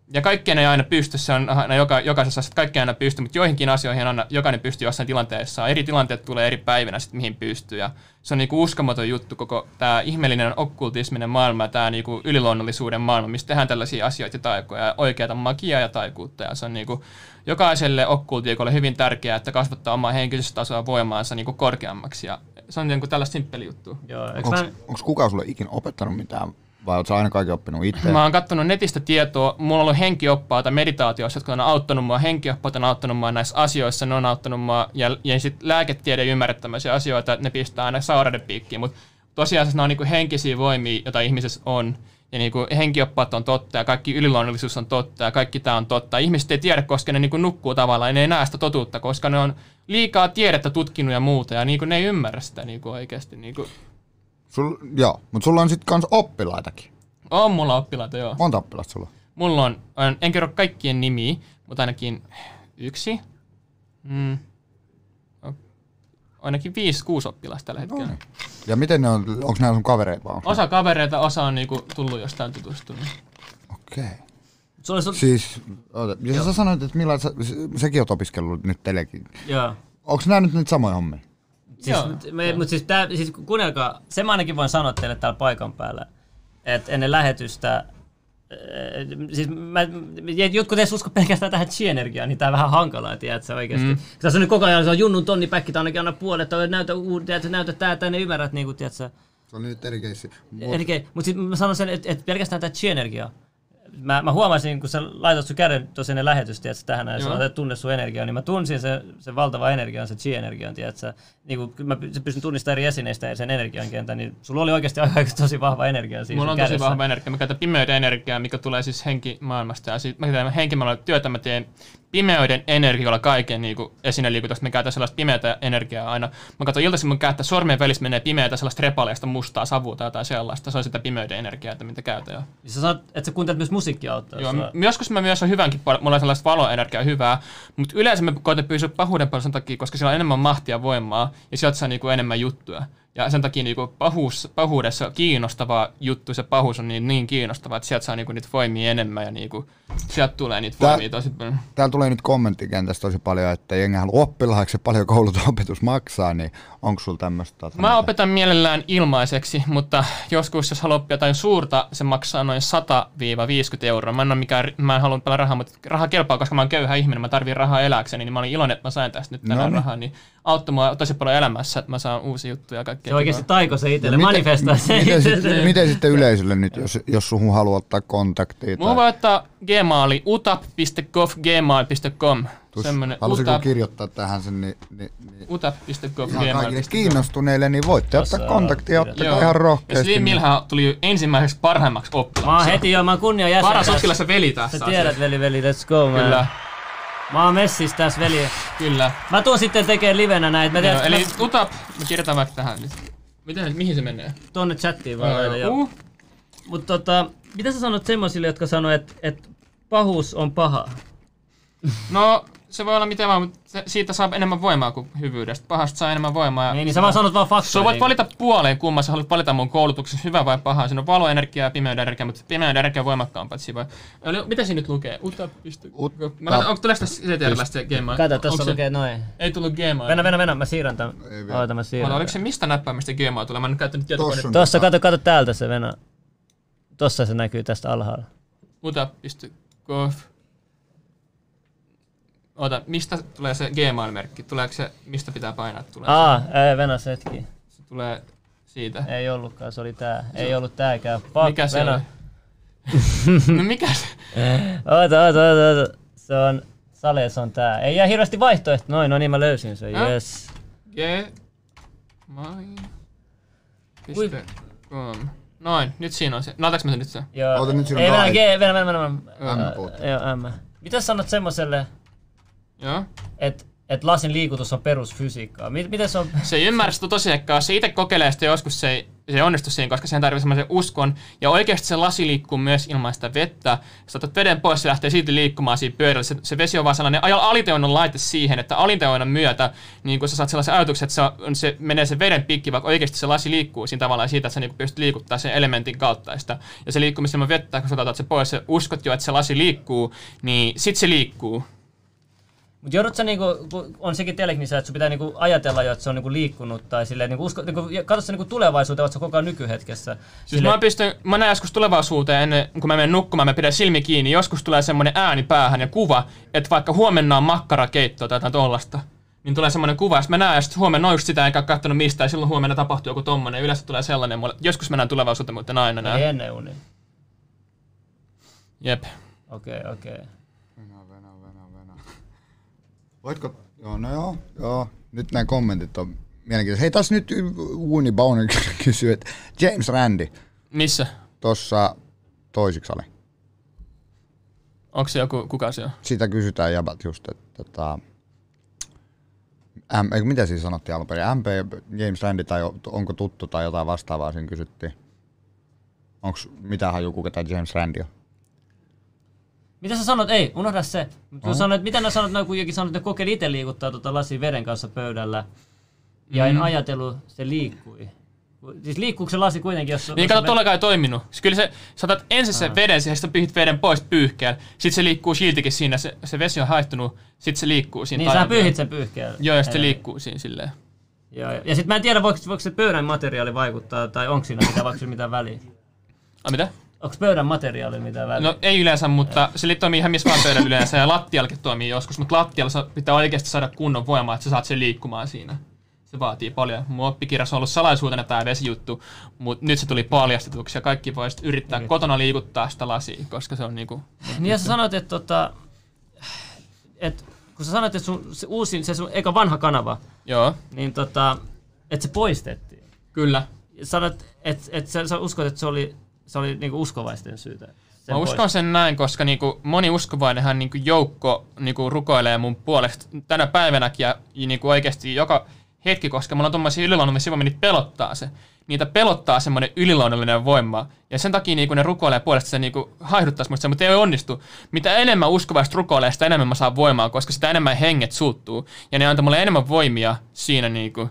ja kaikkeen ei aina pysty, se on aina joka, jokaisessa asiassa, kaikkeen aina pystyy, mutta joihinkin asioihin aina jokainen pystyy jossain tilanteessa. Eri tilanteet tulee eri päivinä sit, mihin pystyy. Ja se on niin kuin uskomaton juttu koko tämä ihmeellinen okkultisminen maailma ja tämä niin kuin yliluonnollisuuden maailma, missä tehdään tällaisia asioita ja taikoja ja oikeata magiaa ja taikuutta. Ja se on niin kuin jokaiselle okkultiikolle hyvin tärkeää, että kasvattaa omaa henkilöstä tasoa voimaansa niin kuin korkeammaksi. Ja se on niin kuin tällaista simppeli juttu.
Onks kukaan sulle ikinä opettanut mitään? Vai sä aina kaikki oppinut itse?
Mä oon katsonut netistä tietoa, mulla on ollut henkioppaita meditaatioissa, jotka on auttanut mua, henkioppaat on auttanut mua näissä asioissa, ne on auttanut mua, ja, ja sitten lääketiede ymmärrät tämmöisiä asioita, että ne pistää aina sairauden piikkiin, mutta tosiasiassa ne on niinku henkisiä voimia, joita ihmisessä on, ja niinku henkioppaat on totta, ja kaikki yliluonnollisuus on totta, ja kaikki tämä on totta. Ihmiset ei tiedä, koska ne niinku nukkuu tavallaan, ne ei näe sitä totuutta, koska ne on liikaa tiedettä tutkinut ja muuta, ja niinku ne ei ymmärrä sitä niinku oikeasti. Niinku.
Sul, joo, mutta sulla on sitten kans oppilaitakin.
On mulla oppilaita, joo.
Monta oppilasta sulla?
Mulla on, on, en kerro kaikkien nimiä, mutta ainakin yksi. Mm. Ainakin viisi, kuusi oppilasta tällä hetkellä.
Noin. Ja miten ne on, onko nämä sun kavereita vai onko
Osa kavereita, osa on niinku tullut jostain tutustunut.
Okei. Okay.
se oli sun,
Siis, oota, ja sä sanoit, että millä sä, säkin oot opiskellut nyt telekin.
joo.
Onko nämä nyt niitä samoja hommia?
Siis,
Joo.
mut, me, mut siis, tää, siis kuunnelkaa, se mä ainakin voin sanoa teille täällä paikan päällä, että ennen lähetystä, äh, siis mä, jotkut edes usko pelkästään tähän chi-energiaan, niin tää on vähän hankalaa, tiedätkö oikeesti. Mm. Tässä on nyt koko ajan, se on junnun tonni päkki, tai ainakin anna puolet, tai näytä, uu, tiedätkö, näytä tää, tää, ne ymmärrät, niin kuin, tiedätkö.
Se on nyt eri keissi.
Eli, mutta sitten mä sanon sen, että, että pelkästään tämä chi-energia, mä, mä huomasin, kun sä laitat sun käden tuossa ennen lähetystä, että tähän näin, sanoit, että tunne sun energiaa, niin mä tunsin sen, sen valtava energian, se chi-energian, tiedätkö? Niin kun mä py- pystyn tunnistamaan eri esineistä ja sen energian kentän, niin sulla oli oikeasti aika tosi vahva energia siinä
Mulla on tosi
kädessä.
vahva energia. Mä käytän pimeyden energiaa, mikä tulee siis henkimaailmasta. Ja sit mä käytän henkimaailmalla työtä, mä teen pimeyden energialla kaiken niin esineliikutusta. Mä käytän sellaista pimeätä energiaa aina. Mä katson iltaisin mun käyttää sormen välissä menee pimeätä sellaista repaleista mustaa savua tai jotain sellaista. Se on sitä pimeyden energiaa, että mitä käytän. Joo.
Niin sä sanot, että sä kuuntelet myös musiikkia auttaa
Joo, m- joskus mä myös on hyvänkin mulla on sellaista valoenergiaa hyvää, mutta yleensä mä koitan pysyä pahuuden puolella sen takia, koska siellä on enemmän mahtia voimaa, ja sieltä saa niinku enemmän juttuja. Ja sen takia niinku pahuus, pahuudessa kiinnostava juttu, se pahuus on niin, niin kiinnostava, että sieltä saa niinku niitä voimia enemmän, ja niinku, sieltä tulee niitä
Tää-
voimia tosi paljon.
Täällä tulee nyt kommenttikentästä tosi paljon, että jengi haluaa oppilaaksi paljon koulutusopetus maksaa, niin onko sulla tämmöistä? Tota,
Mä
mitä-
opetan mielellään ilmaiseksi, mutta joskus jos haluaa oppia jotain suurta, se maksaa noin 100-50 euroa. Mä en, ole mikään, mä en halua paljon rahaa, mutta raha kelpaa, koska mä oon köyhä ihminen, mä tarvin rahaa eläkseni, niin mä olin iloinen, että mä sain tästä nyt tänään
No niin.
rahaa, niin auttoi mua tosi paljon elämässä, että mä saan uusia juttuja ja kaikkea.
Se oikeasti taiko se itselle,
No miten-
manifestaa se
miten,
itselle.
sitten, miten sitten yleisölle nyt, jos, jos suhun haluaa ottaa kontaktia?
Mulla voi ottaa gmaili utap.gov.gmail.com.
Halusitko
utap,
kirjoittaa tähän sen, niin, niin, niin
utap.gov.gmail.com.
kiinnostuneille, niin voitte
Tossa
ottaa kontaktia,
on,
ottakaa ihan
Ja
rohkeasti.
Slim Milhän tuli ensimmäiseksi parhaimmaksi
Mä oon
oppilaaksi.
heti jo, mä oon kunnia jäsen.
Paras oppilas ja veli
Sä
tässä.
tiedät, veli, veli, let's go, man.
Kyllä,
Mä oon messis tässä, veli.
kyllä.
Mä tuun sitten tekemään livenä näitä. Mä tiedän, eli...
eli utap, mä kirjoitan vaikka tähän nyt. Miten, mihin se menee?
tonne chattiin vaan aina. joo.
Uh,
Mut tota, mitä sä sanot semmosille, jotka sanoo, että et pahuus on paha?
No, se voi olla miten vaan, mutta se, siitä saa enemmän voimaa kuin hyvyydestä. Pahasta saa enemmän voimaa. Ja
Niin, niin sä vaan sanot vaan faktoja.
Sä voit
niin.
valita puoleen, kumman sä haluat valita mun koulutuksessa, hyvä vai paha. Siinä on valoenergiaa ja pimeyden energiaa, mutta pimeyden energia on voimakkaampaa. siinä voi... Eli Mitä siinä nyt lukee? Uta.
Ut-
Mä laitan, onko tulee sitä CTRLstä se Gmail?
Kato,
Onko
tuossa
se-
lukee noin.
Ei tullut Gmail.
Venä, venä, venä, mä siirrän
vielä.
Oota, mä siirrän.
Oota, oliko se mistä näppäimistä Gmail tulee? Mä en nyt käyttänyt tietokonetta.
On.
Tossa, kato, kato täältä se venä. Tossa se näkyy tästä alhaalla.
Uta.gov. Oota, mistä tulee se Gmail-merkki? Tuleeko se, mistä pitää painaa? Tulee
Aa, ei, venä se hetki.
se tulee siitä.
Ei ollutkaan, se oli tää. Ei ollut tääkään. Fuck,
Mikä se oli? no mikä se?
Oota, oota, oota, oota. Se on, Sales on tää. Ei jää hirveästi vaihtoehto. Noin, no niin mä löysin sen.
Äh?
Yes.
Gmail.com. Noin, nyt siinä on se. No, otaks mä sen nyt se?
Joo.
Oota, nyt siinä on
Ei, venä,
kai.
G, venä, venä, venä. venä.
M.
Joo, M. Mitä sanot semmoselle. Että et lasin liikutus on perusfysiikkaa? Mit, miten se on?
Se ei ymmärrä sitä tosiaankaan. Se itse kokeilee sitä joskus, se ei, se ei onnistu siinä, koska siihen tarvitsee semmoisen uskon. Ja oikeasti se lasi liikkuu myös ilman sitä vettä. Sä otat veden pois, se lähtee silti liikkumaan siinä pyörällä. Se, se vesi on vaan sellainen aliteoinnon laite siihen, että aliteoinnon myötä niin kun sä saat sellaisen ajatuksen, että se, on, se menee se veden pikki, vaikka oikeasti se lasi liikkuu siinä tavallaan siitä, että sä niin pystyt liikuttaa sen elementin kautta sitä. Ja se liikkumista ilman vettä, kun sä otat se pois, sä uskot jo, että se lasi liikkuu, niin sit se liikkuu.
Mut joudut sä niinku, kun on sekin teleknissä, että sun pitää niinku ajatella jo, että se on niinku liikkunut tai silleen, niinku usko, niinku, ja katso sä niinku tulevaisuuteen, sä koko ajan nykyhetkessä.
Siis mä, pystyn, mä näen joskus tulevaisuuteen ennen kun mä menen nukkumaan, mä pidän silmi kiinni, joskus tulee semmoinen ääni päähän ja kuva, että vaikka huomenna on makkarakeitto tai jotain tollasta, niin tulee semmoinen kuva, jos mä näen, sitten huomenna on just sitä, enkä ole katsonut mistään, ja silloin huomenna tapahtuu joku tommonen, yleensä tulee sellainen mulle. Joskus mä näen tulevaisuuteen, mutta aina
Ei
näe.
ennen uni.
Jep.
Okei, okay, okei. Okay.
Venä, venä, venä, venä. Voitko, joo, no joo, joo. Nyt nämä kommentit on mielenkiintoisia. Hei, taas nyt Uuni Bauner kysyy, että James Randy
Missä?
tuossa toisiksi oli.
Onko se joku, kuka se on?
Sitä kysytään jäbät just, että tota, M, eikö, mitä siinä sanottiin alun perin? MP, James Randy tai onko tuttu tai jotain vastaavaa siinä kysyttiin. Onko mitään haju, kuka tämä James Randy on?
Mitä sä sanot? Ei, unohda se. Mut Kun sanoit, mitä ne sanot, ne kuitenkin sanot, että ne kokeili itse liikuttaa tuota lasin veden kanssa pöydällä. Ja
Mm.
en ajatellut, se liikkui. Siis liikkuuko se lasi kuitenkin, jos...
Niin
jos
kato, tollakaan ei toiminut. Siis Kyllä se, sä otat ensin sen veden siihen, sitten pyyhit veden pois pyyhkeellä. Sitten se liikkuu siltikin siinä, se, se vesi on haihtunut, sitten se liikkuu siinä.
Niin sä pyyhit sen pyyhkeellä.
Joo, ja sitten se liikkuu siinä silleen.
Joo, ja sitten mä en tiedä, voiko, voiko se pöydän materiaali vaikuttaa, tai onko siinä mitään, vaikka mitään väliä.
Ai mitä?
Onko pöydän materiaali mitään väliä?
No ei yleensä, mutta se toimii ihan missä vaan pöydällä yleensä ja lattiallakin toimii joskus, mutta lattialla pitää oikeasti saada kunnon voimaa, että sä saat sen liikkumaan siinä. Se vaatii paljon. Mun oppikirjassa on ollut salaisuutena tämä vesijuttu, mutta nyt se tuli paljastetuksi ja kaikki voi sit yrittää kotona liikuttaa sitä lasia, koska se on niinku...
Niin ja sä sanoit, että tota, et, kun sä sanoit, että sun, se uusin, se sun eka vanha kanava,
Joo,
niin tota, että se poistettiin.
kyllä.
Sanoit, että et sä, sä uskot, että se oli, se oli niinku uskovaisten syytä. sen
Mä uskon
pois-
sen näin, koska niinku moni uskovainenhan niinku joukko niinku rukoilee mun puolesta tänä päivänäkin ja niinku oikeasti joka hetki, koska mulla on tommosia yliluonnollisia sivuja, niitä pelottaa se. Niitä pelottaa semmoinen yliluonnollinen voima. Ja sen takia niinku ne rukoilee puolesta se niinku haihduttaisi musta se, mutta ei onnistu. Mitä enemmän uskovaiset rukoilee, sitä enemmän mä saan voimaa, koska sitä enemmän henget suuttuu. Ja ne antaa mulle enemmän voimia siinä niinku,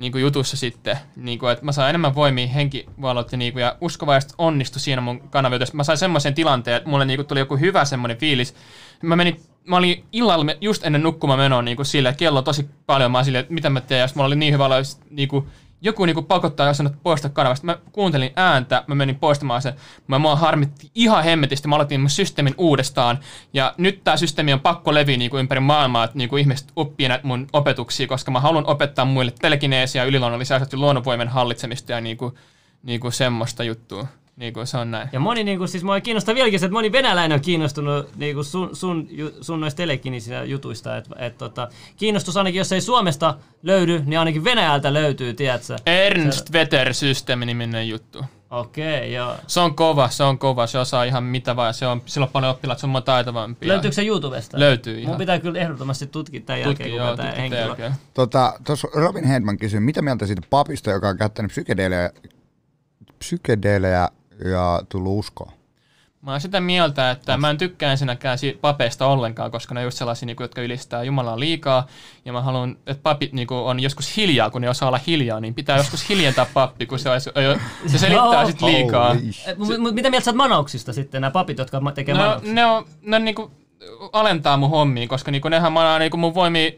niinku jutussa sitten, niinku, että mä saan enemmän voimia henkivalot ja, niinku, ja uskovaiset onnistu siinä mun kanaviutussa. Mä sain semmoisen tilanteen, että mulle niinku tuli joku hyvä semmoinen fiilis. Mä menin mä olin illalla just ennen nukkumaan menoa niin sille, että kello tosi paljon, mä olin että mitä mä teen, ja mulla oli niin hyvä olo, ja sit niinku, joku niinku pakottaa ja sanoi, että poista kanavasta. Mä kuuntelin ääntä, mä menin poistamaan sen. Mä mua harmitti ihan hemmetisti, mä aloitin mun systeemin uudestaan. Ja nyt tää systeemi on pakko leviä niinku ympäri maailmaa, että niinku ihmiset oppii näitä mun opetuksia, koska mä haluan opettaa muille telekineesiä, yliluonnollisia asioita, luonnonvoimen hallitsemista ja niinku, niinku semmoista juttua. Niinku se on näin.
Ja moni, niinku, siis mua kiinnostaa vieläkin se, että moni venäläinen on kiinnostunut niinku sun, sun, ju- sun noista telekinisistä jutuista. Et, et, tota, kiinnostus ainakin, jos ei Suomesta löydy, niin ainakin Venäjältä löytyy, tiedätkö?
Ernst Vetter Systeemi niminen juttu.
Okei, okay, joo.
Se on kova, se on kova, se osaa ihan mitä vaan, se on, sillä on paljon oppilaita, se on mua taitavampia.
Löytyykö se YouTubesta?
Löytyy
Mun
ihan.
pitää kyllä ehdottomasti tutkia tämän
Tutki,
jälkeen,
joo,
kun tämä henkilö...
jälkeen.
Tota, tuossa Robin Hedman kysyi, mitä mieltä siitä papista, joka on käyttänyt psykedeelejä, psykedeelejä ja tullut uskoon?
Mä oon sitä mieltä, että mä en tykkää ensinnäkään si- papeista ollenkaan, koska ne on just sellaisia, niinku, jotka ylistää Jumalaa liikaa. Ja mä haluan, että papit niinku, on joskus hiljaa, kun ne osaa olla hiljaa, niin pitää joskus hiljentää pappi, kun se, olisi, se selittää sit liikaa.
Eh, mut- mut mitä mieltä sä oot manauksista sitten, nämä papit, jotka tekee
No,
manauksia?
ne, on, ne on, niinku, alentaa mun hommiin, koska niinku, nehän manaa niinku, mun voimia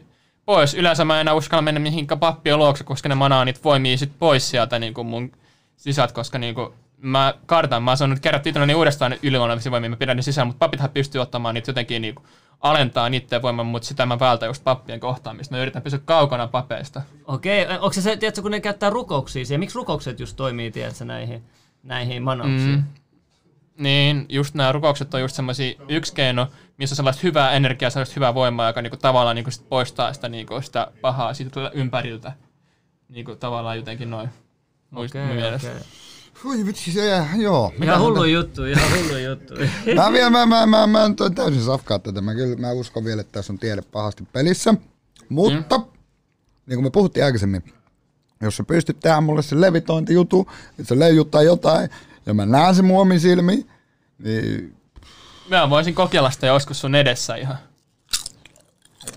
pois. Yleensä mä en enää uskalla mennä mihinkään pappien luokse, koska ne manaa niitä voimia sit pois sieltä niinku, mun sisältä, koska niinku, mä kartan, mä oon saanut kerättyä itselleni uudestaan yliluonnollisia voimia, mä pidän ne sisällä, mutta papithan pystyy ottamaan niitä jotenkin niinku, alentaa niiden voiman, mutta sitä mä vältän just pappien kohtaamista. Mä yritän pysyä kaukana papeista.
Okei, okay. onko se se, tiedätkö, kun ne käyttää rukouksia siihen, miksi rukoukset just toimii, tiedätkö, näihin, näihin manauksiin?
Mm. Niin, just nämä rukoukset on just semmoisia yksi keino, missä on sellaista hyvää energiaa, sellaista hyvää voimaa, joka niinku tavallaan niinku sit poistaa sitä, niinku sitä pahaa siitä ympäriltä. Niinku tavallaan jotenkin noin. Muist,
Okei,
okay,
okei.
Oi vitsi, se jää, joo.
Ihan hullu juttu, ihan hullu juttu.
Mä, vielä, mä, mä, mä, mä en täysin safkaa tätä. Mä, kyllä, mä uskon vielä, että tässä on tiede pahasti pelissä. Mutta, mm. niin kuin me puhuttiin aikaisemmin, jos sä pystyt tehdä mulle se levitointijutu, että se leijuttaa jotain, ja mä näen sen mun omin silmiin, niin
Mä voisin kokeilla sitä joskus sun edessä ihan.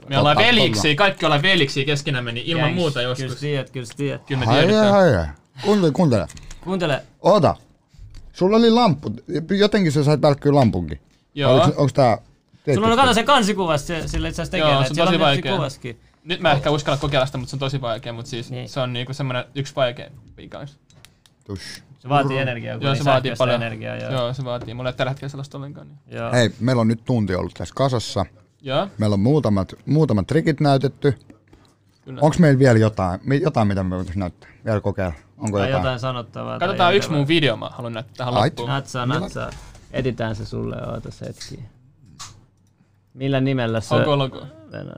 Me ollaan veliksi, kaikki ollaan veliksi keskenämme, niin ilman
Gangs.
muuta
Kyllä
joskus.
sä tiedät, kyllä sä tiedät.
Kyllä me tiedetään.
Kuuntele, kuuntele.
Kuuntele,
Ota. Sulla oli lamppu. Jotenkin sä sait välkkyä lampunkin.
Joo.
Onks, onks tää...
sulla on kato se kansikuvassa, se, sillä itse asiassa
Joo,
tekee,
se on tosi vaikea.
kuvaskin.
Nyt mä ehkä uskalla kokeilla sitä, mutta se on tosi vaikea, mutta siis
Niin.
se on niinku semmoinen yksi vaikeimpia kanssa.
Tush.
Se vaatii energiaa, kun
Joo,
niin
se vaatii paljon.
energiaa. Joo.
Joo, se vaatii. Mulla ei tällä hetkellä sellaista ollenkaan. Niin.
Joo.
Hei, meillä on nyt tunti ollut tässä kasassa.
Joo,
Meillä on muutamat, muutamat trikit näytetty.
Kyllä.
Onko meillä vielä jotain, jotain mitä me voitaisiin näyttää? Vielä kokeilla. Onko
Tai
jotain?
jotain sanottavaa.
Katsotaan yksi mun video, mä haluan näyttää tähän
Ait.
loppuun.
Natsaa, natsaa. Editään se sulle, ootas hetki. Millä nimellä se...
Onko logo?
Mene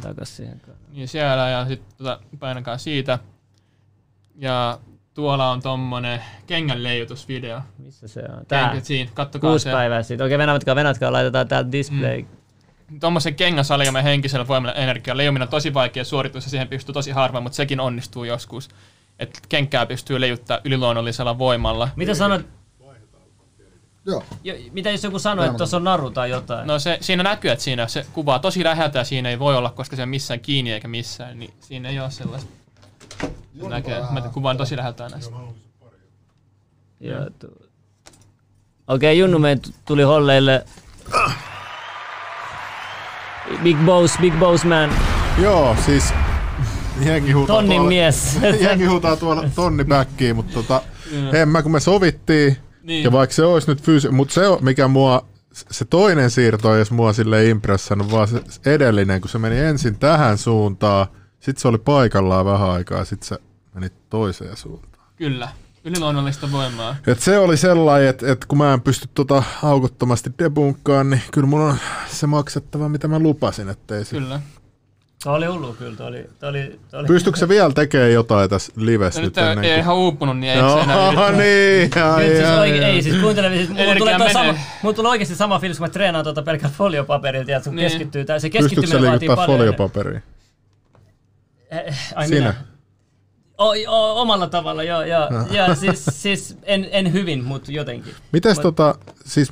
takas siihen.
Niin siellä ja sitten tota, painakaa siitä. Ja tuolla on tommonen kengän leijutusvideo.
Missä se on? Tää.
Kengät siinä, kattokaa
Kuusi
se.
päivää siitä. Okei, venätkaa, venätkaa, laitetaan täältä display. Mm.
Tommosen kengän saljamme henkisellä voimalla energialla. Leijuminen on tosi vaikea suoritus ja siihen pystyy tosi harva, mutta sekin onnistuu joskus. Että kenkää pystyy leijuttaa yliluonnollisella voimalla.
Mitä sanot,
Joo.
jo, mitä jos joku sanoo, että tuossa on naru tai jotain?
No se, siinä näkyy, että siinä se kuvaa tosi läheltä ja siinä ei voi olla, koska se on missään kiinni eikä missään, niin siinä ei ole sellaista. Se näkee, mä kuvaan tosi läheltä näistä.
Okei, Junnu meidän tuli holleille. Big Boss, Big Boss Man,
Joo, siis jengi huutaa
tonnin
tuolla,
mies.
jengi huutaa tuolla tonni backiin, mutta tota, en mä kun me sovittiin,
Niin.
ja vaikka se olisi nyt fyysi, mutta se on, mikä mua, se toinen siirto ei edes mua sille impressannut, vaan se edellinen, kun se meni ensin tähän suuntaan,
Sitten se oli paikallaan vähän aikaa, sitten se meni toiseen suuntaan.
Kyllä. Yliluonnollista voimaa.
Et se oli sellainen, että et kun mä en pysty tota aukottomasti debunkkaan, niin kyllä mun on se maksettava, mitä mä lupasin, ettei se...
Kyllä.
Tämä oli hullu kyllä, tämä oli, tämä oli, tämä oli.
Pystyykö se vielä tekemään jotain tässä livessä
Ja
nyt
nyt
ennen
ei
kuin...
ihan uupunut, niin ei se enää yrittää.
niin, ai,
Nyt siis,
ai,
oike-
ai.
ei, siis kuuntele, siis mulla tulee, toi sama,
menee.
mulla tulee oikeasti sama fiilis, kun mä treenaan tuota pelkää foliopaperilta, ja sun
Niin.
keskittyy, tää, se
Pystyykö se
keskittyminen vaatii
liikuttaa
paljon.
foliopaperiin?
Eh, Ai
Siinä.
minä? O, o, omalla tavalla, joo, joo. Ja siis, siis en, en hyvin, mutta jotenkin.
Mites
Mut-
tota, siis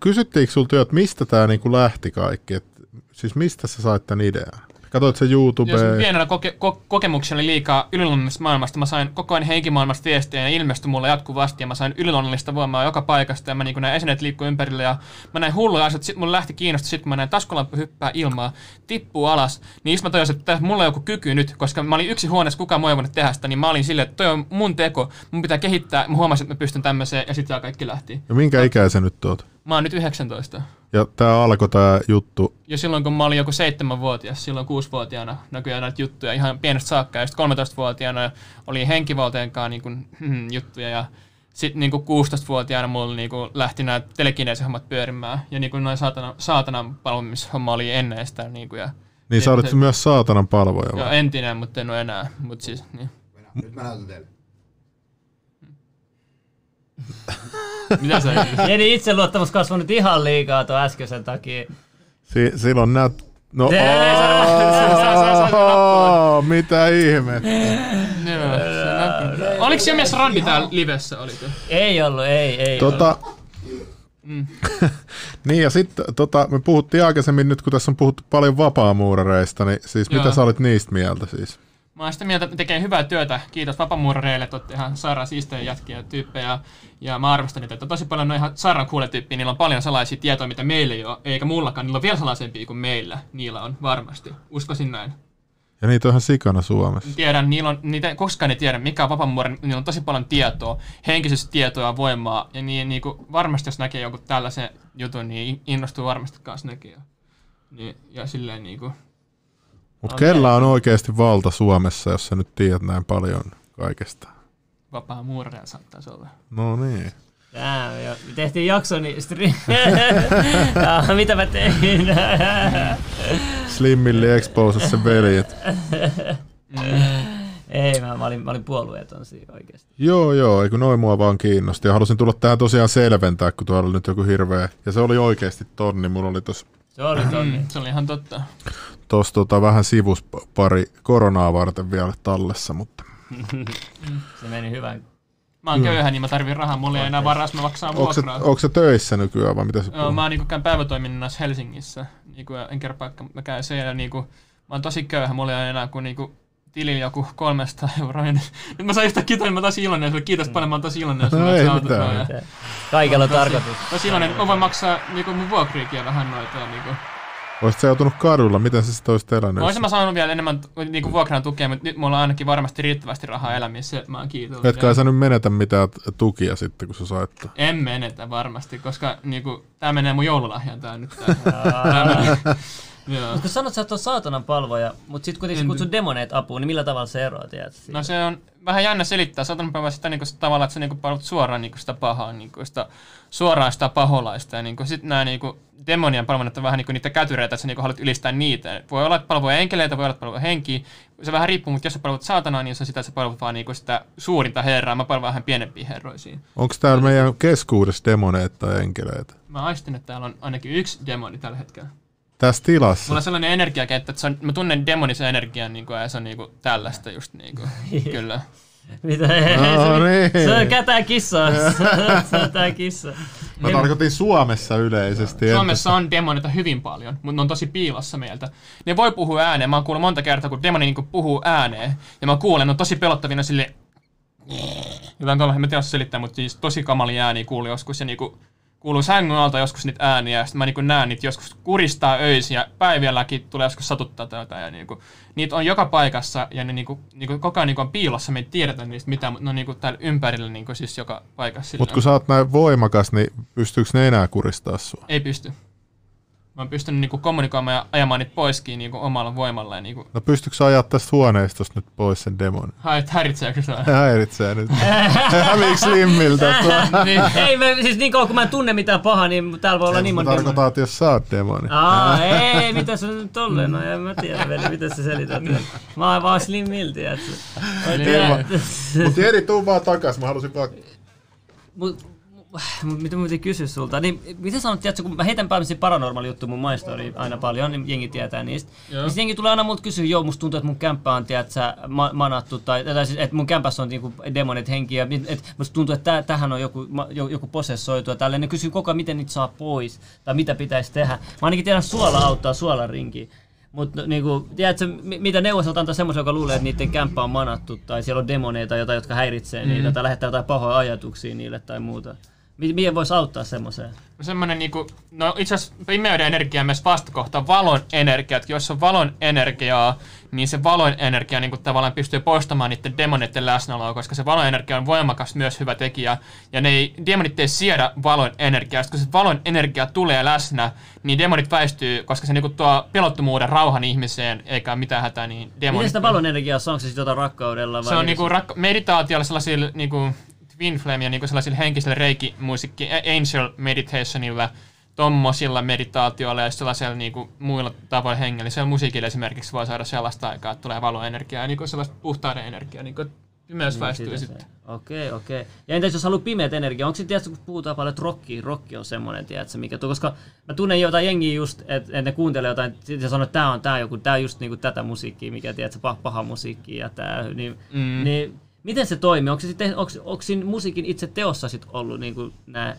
kysyttiinkö sulta, että mistä tämä niinku lähti kaikki? Et, siis mistä sä sait tän idean? Katoit se
Jos
YouTubeen?
pienellä koke- ko- kokemuksella liikaa yliluonnollisesta maailmasta, mä sain koko ajan henkimaailmasta viestiä ja ilmestyi mulle jatkuvasti ja mä sain yliluonnollista voimaa joka paikasta ja mä niin näin esineet liikkuu ympärillä ja mä näin hulluja asioita, sit mulle lähti kiinnostaa, sit kun mä näin taskulamppu hyppää ilmaa, tippuu alas, niin mä tajusin, että mulla on joku kyky nyt, koska mä olin yksi huoneessa, kukaan muu ei voinut tehdä sitä, niin mä olin silleen, että toi on mun teko, mun pitää kehittää, mä huomasin, että mä pystyn tämmöiseen ja sitten kaikki lähti.
Ja minkä ikäisen nyt oot?
Mä oon nyt 19.
Ja tää alkoi tää juttu.
Jo silloin, kun mä olin joku seitsemänvuotias, silloin kuusivuotiaana näkyy näitä juttuja ihan pienestä saakka. Ja sitten 13-vuotiaana oli henkivalteen kanssa niin kuin, hmm, juttuja. Ja sitten niin 16-vuotiaana mulla niin kuin, lähti nämä telekineesihommat pyörimään. Ja niin kuin noin saatana, saatanan palvomishomma oli ennen sitä. Niin kuin, ja,
Niin sä olet
se-
myös saatanan palvoja
ja
vai?
entinen, mutta en ole enää. Mut siis, niin.
Nyt mä näytän teille.
Mitä sä
Jeni itseluottamus kasvanut ihan liikaa tuon äskeisen takia.
Si- silloin näet... No, mitä ihmettä.
Se- Oliko siellä mies Randi täällä livessä? Oliko?
Ei ollut, ei, ei ollut.
Tota, niin ja sitten tota, me puhuttiin aikaisemmin nyt, kun tässä on puhuttu paljon vapaamuurareista, niin siis
Joo.
mitä sä olit niistä mieltä siis?
Mä oon sitä mieltä, että tekee hyvää työtä. Kiitos vapamuurareille, että olette ihan sairaan siistejä jätkiä ja tyyppejä. Ja mä arvostan niitä, että tosi paljon noin ihan sairaan cool tyyppiä, niillä on paljon sellaisia tietoja, mitä meillä ei ole, eikä mullakaan. Niillä on vielä salaisempia kuin meillä. Niillä on varmasti. Uskoisin näin.
Ja niitä on ihan sikana Suomessa.
Tiedän, niillä on, niitä koskaan ei tiedä, mikä on vapaamuurin. Niillä on tosi paljon tietoa, henkisesti tietoa ja voimaa. Ja niin, niin kuin, varmasti jos näkee joku tällaisen jutun, niin innostuu varmasti kanssa näkee. Niin, ja silleen niin kuin,
Mutta kellä on oikeasti valta Suomessa, jos sä nyt tiedät näin paljon kaikesta?
vapaa muurareja saattaisi olla.
No niin.
Jaa, jo. Tehtiin jakso, niin stri- Jaa, mitä mä tein?
Slimmilli expose se veljet.
ei, mä, mä, olin, mä olin puolueeton siinä oikeasti.
Joo, joo, eikö noin mua vaan kiinnosti. Ja halusin tulla tähän tosiaan selventää, kun tuolla oli nyt joku hirveä. Ja se oli oikeasti tonni. Mulla oli tossa,
Se oli tonni.
Mm, se oli ihan totta.
Tossa tota, vähän sivus p- pari koronaa varten vielä tallessa, mutta
Se meni hyvän.
Mä oon köyhä, niin mä tarvin rahaa. Mulla ei enää varaa, mä maksaa vuokraa.
onko se töissä nykyään vai mitä se
Joo, mä oon niinku käyn päivätoiminnassa Helsingissä. Niinku, en kerro paikka, mä käyn siellä. Niinku, mä oon tosi köyhä, mulla ei ole enää kuin niinku, tilillä joku 300 euroa. Ja Nyt mä sain kiitoa, niin mä tosi iloinen. Sulle Kiitos paljon, mä oon tosi iloinen. jos
No ei mitään.
ja-
Kaikella on tarkoitus.
Tosi iloinen. Mä voin maksaa niinku, mun vuokriikin vähän noita. Niinku.
Olisit sä joutunut kadulla, miten sä sitten olisit elänyt?
Olisin mä saanut vielä enemmän niinku, vuokran tukea, mutta nyt mulla on ainakin varmasti riittävästi rahaa elämisessä. että Mä oon kiitollinen.
Etkä sä nyt menetä mitään tukia sitten, kun sä sait. tämän.
En menetä varmasti, koska niinku, tää menee mun joululahjaan tää nyt. Tää.
Mutta kun sanot, että sä oot saatanan palvoja, mutta sitten kuitenkin
En-
kutsut demoneet apuun, niin millä tavalla se eroaa, tiedät? siitä?
No se on vähän jännä selittää. Saatan päivä sitä niinku, sitä tavalla, että sä niinku palvelut suoraan niinku, sitä pahaa, niinku, sitä, suoraan sitä paholaista. Ja niinku, sitten nämä niinku, demonien palvelut on vähän niinku, niitä kätyreitä, että sä niinku, haluat ylistää niitä. Voi olla, että palveluja enkeleitä, voi olla, että palveluja henkiä. Se vähän riippuu, mutta jos sä palvelut saatanaa, niin se sitä sä palvelut vaan niinku, sitä suurinta herraa. Mä palvelut vähän pienempiä herroisia.
Onko täällä meidän keskuudessa demoneita tai enkeleitä?
Mä aistin, että täällä on ainakin yksi demoni tällä hetkellä.
Tässä tilassa?
Mulla on sellainen energiakenttä, että se on, mä tunnen demonisen energian niinku, ja se on niinku, tällaista just niinku, kyllä.
Mitä?
No niin.
Se on kätää kissaa. Se on tää kissa.
Mä tarkoitin Suomessa yleisesti. entä-
Suomessa on demonita hyvin paljon, mutta ne on tosi piilossa meiltä. Ne voi puhua ääneen. Mä oon kuullut monta kertaa, kun demoni niinku puhuu ääneen. Ja mä kuulen, ne on tosi pelottavina sille... Jotain tuolla, en mä tiedä, selittää, mutta siis tosi kamali ääni kuuluu joskus. Ja niinku, kuuluu sängyn alta joskus niitä ääniä. Ja sitten mä niinku näen niitä joskus kuristaa öisin ja päivälläkin tulee joskus satuttaa tätä. Ja niinku, niitä on joka paikassa ja ne niinku, niinku, koko ajan niinku on piilossa. Me ei tiedetä niistä mitään, mutta ne on niinku täällä ympärillä niinku, siis joka paikassa.
Mutta kun sä oot näin voimakas, niin pystyykö ne enää kuristaa sua?
Ei pysty. Mä oon pystynyt niinku kommunikoimaan ja ajamaan niitä poiskin niinku omalla voimalla ja niinku
No pystytkö sä ajaa tästä huoneistosta nyt pois sen demon?
hait, häiritseekö se?
Se häiritsee nyt. Häviikö Slimmiltä?
niin.
Ei, mä, siis niin kauan kun mä en tunne mitään pahaa, niin täällä voi olla niin monta demoni.
tarkoitan, että jos sä oot demoni.
Aa, ei, mitä se nyt tolleen on, en mä tiedä veli, miten sä selität. Mä oon vaan Slim Milti, että...
Mut Jeri, tuu vaan takas. Mä halusin vaan...
Mut mitä mä piti kysyä sulta, niin mitä sanot, tiedätkö, kun mä heitän päälle paranormaali juttu mun maistori aina paljon, niin jengi tietää niistä.
Joo.
Niin jengi tulee aina multa kysyä, joo, musta tuntuu, että mun kämppä on, tiedätkö, ma- manattu, tai, tai siis, että mun kämpässä on niinku demonit henkiä, että musta tuntuu, että tähän on joku, ma- jo- joku posessoitu ja tälleen. Ne kysyy koko ajan, miten niitä saa pois, tai mitä pitäisi tehdä. Mä ainakin tiedän, suola auttaa suolarinkiin. Mutta niinku, tiedätkö, mi- mitä neuvostot antaa semmoisen, joka luulee, että niiden kämppä on manattu, tai siellä on demoneita tai jotain, jotka häiritsee mm. niitä, tai lähettää jotain pahoja ajatuksia niille tai muuta. Mi- Miten voisi auttaa semmoiseen?
semmoinen niinku, no itse asiassa pimeyden energia on myös vastakohta valon energia, että jos on valon energiaa, niin se valon energia niinku tavallaan pystyy poistamaan niiden demonitten läsnäoloa, koska se valon energia on voimakas myös hyvä tekijä, ja ne ei, demonit ei siedä valon energiaa, Sitten kun se valon energia tulee läsnä, niin demonit väistyy, koska se niinku tuo pelottomuuden rauhan ihmiseen, eikä mitään hätää, niin demonit...
Miten sitä valon energiaa, onko se sitten jotain rakkaudella? Vai
Se on niinku rak- meditaatiolla sellaisilla niinku Twin Flame ja niinku sellaisilla henkisillä reikimusiikki, Angel Meditationilla, tommosilla meditaatioilla ja sellaisilla niinku muilla tavoilla hengellisellä musiikilla esimerkiksi voi saada sellaista aikaa, että tulee valoenergiaa ja niinku sellaista puhtauden energiaa, niinku pimeys
Niin,
väistyy sitten.
Okei, okei. Ja entäs jos haluaa pimeät energiaa, onko se, tiedätkö, kun puhutaan paljon, että rocki, rocki on semmoinen, tiedätkö, mikä tuo, koska mä tunnen jotain jengiä just, että et ne kuuntelee jotain, ja sanoo, että tää on tää joku, tää on just niinku tätä musiikkia, mikä, tiedätkö, paha, paha musiikkia ja tää, niin, mm. niin miten se toimii? Onko, se sitten, onko, onko siinä musiikin itse teossa sit ollut niinku nää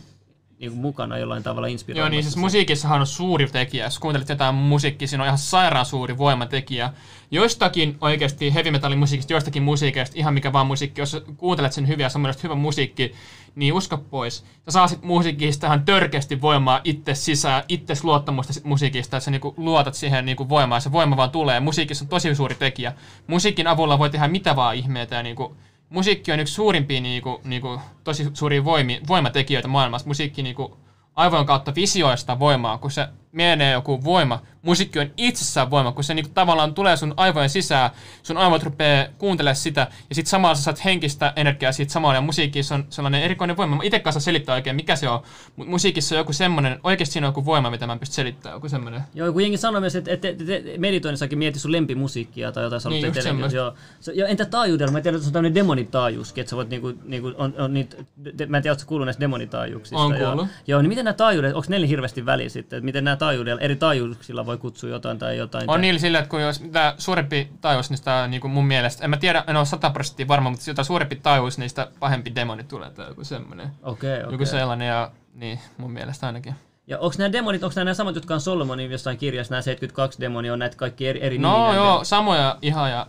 niinku mukana jollain tavalla inspiroimassa?
Joo, niin siis musiikissahan on suuri tekijä. Jos kuuntelet jotain musiikkia, siinä on ihan sairaan suuri voimatekijä. Joistakin oikeasti heavy metallin musiikista, joistakin musiikista, ihan mikä vaan musiikki, jos kuuntelet sen hyviä, semmoinen hyvä musiikki, niin usko pois. Sä saa sit musiikista ihan törkeästi voimaa itse sisään, itse luottamusta sit musiikista, että sä niinku luotat siihen niinku voimaa, ja se voima vaan tulee. Musiikissa on tosi suuri tekijä. Musiikin avulla voi tehdä mitä vaan ihmeitä, ja niinku, musiikki on yksi suurimpia niinku, niinku, tosi suuria voimi, voimatekijöitä maailmassa. Musiikki niinku, aivojen kautta visioista voimaa, kun se menee joku voima. Musiikki on itsessään voima, kun se niinku tavallaan tulee sun aivojen sisään, sun aivot rupeaa kuuntelemaan sitä, ja sitten samalla sä saat henkistä energiaa siitä samalla, ja musiikissa on sellainen erikoinen voima. Mä itse kanssa selittää oikein, mikä se on, mutta musiikissa on joku semmoinen, oikeasti siinä on joku voima, mitä mä en pysty selittämään, joku semmoinen.
Joo, kun jengi sanoo myös, että, että, että meditoinnissakin mieti sun lempimusiikkia tai jotain.
Niin, just semmoista.
joo. Se- entä taajuudella? Mä tiedän, että se on tämmöinen demonitaajuuskin, että sä voit niinku, niinku on, on niitä, de, mä en tiedä, ootko kuullut näistä demonitaajuuksista. Joo.
kuullut.
Joo, niin miten nämä taajuudet, onko neillä hirveästi väliä sitten? Että miten nämä taajuudella, eri taajuuksilla voi kutsua jotain tai jotain?
On niillä sillä, että kun jos mitä suurempi taajuus, niin sitä niin kuin mun mielestä, en mä tiedä, en ole 100 prosenttia varma, mutta jota suurempi taajuus, niin sitä pahempi demoni tulee tai joku semmoinen.
Okei, okei.
Joku sellainen ja niin, mun mielestä ainakin.
Ja onko nämä demonit, onko nämä, samat, jotka on Solomonin jossain kirjassa, nämä 72 demonia, on näitä kaikki eri, eri
No
nimiä,
joo, samoja ihan ja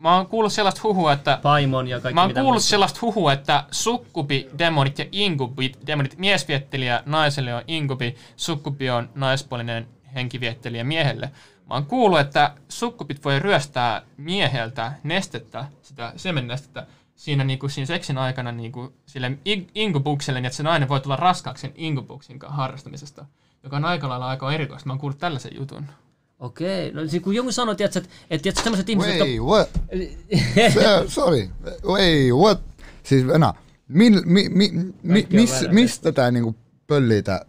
mä oon kuullut sellaista huhua, että
Paimon ja kaikki
Mä oon kuullut
muista.
sellaista huhua, että sukkubi-demonit ja inkubi-demonit, miesviettelijä naiselle on inkubi, sukkubi on naispuolinen henkiviettelijä miehelle. Mä oon kuullut, että sukkubit voi ryöstää mieheltä nestettä, sitä semennestettä, siinä, niinku, siinä seksin aikana niinku, sille ing- inkubukselle, niin että se nainen voi tulla raskaaksi sen inkubuksin harrastamisesta, joka on aika lailla aika erikoista. Mä oon kuullut tällaisen jutun.
Okei, no siis kun joku sanoi, tiedätkö, että, että tiedätkö, sellaiset ihmiset,
Wait,
jotka...
what? Se, sorry. Wait, what? Siis Venä, mil, mi, mi, mi, mis, mistä tää niinku pöllii tää,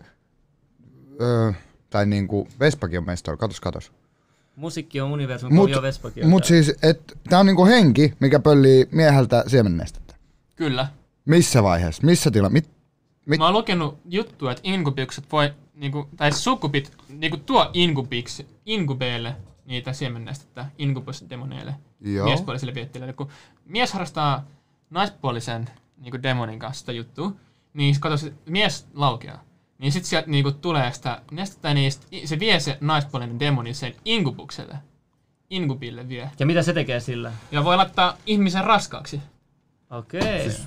öö, tai niinku Vespakin on mestari, katos katos.
Musiikki on universumi,
Mut,
Vespakin.
mut siis, et tää on niinku henki, mikä pöllii mieheltä siemennestettä.
Kyllä.
Missä vaiheessa? Missä tila? Mit, Mit-
Mä oon lukenut juttua, että inkubikset voi, niinku, tai sukupit niinku tuo inkubiksi, inkubeille niitä siemennestettä inkubusdemoneille,
Joo.
miespuolisille viettelijöille. Kun mies harrastaa naispuolisen niinku demonin kanssa sitä juttua, niin kato, se mies laukeaa. Niin sit sieltä niinku tulee sitä nestettä, niin sit se vie se naispuolinen demoni sen inkubukselle. Inkubille vie.
Ja mitä se tekee sillä?
Ja voi laittaa ihmisen raskaaksi.
Okei. Siis...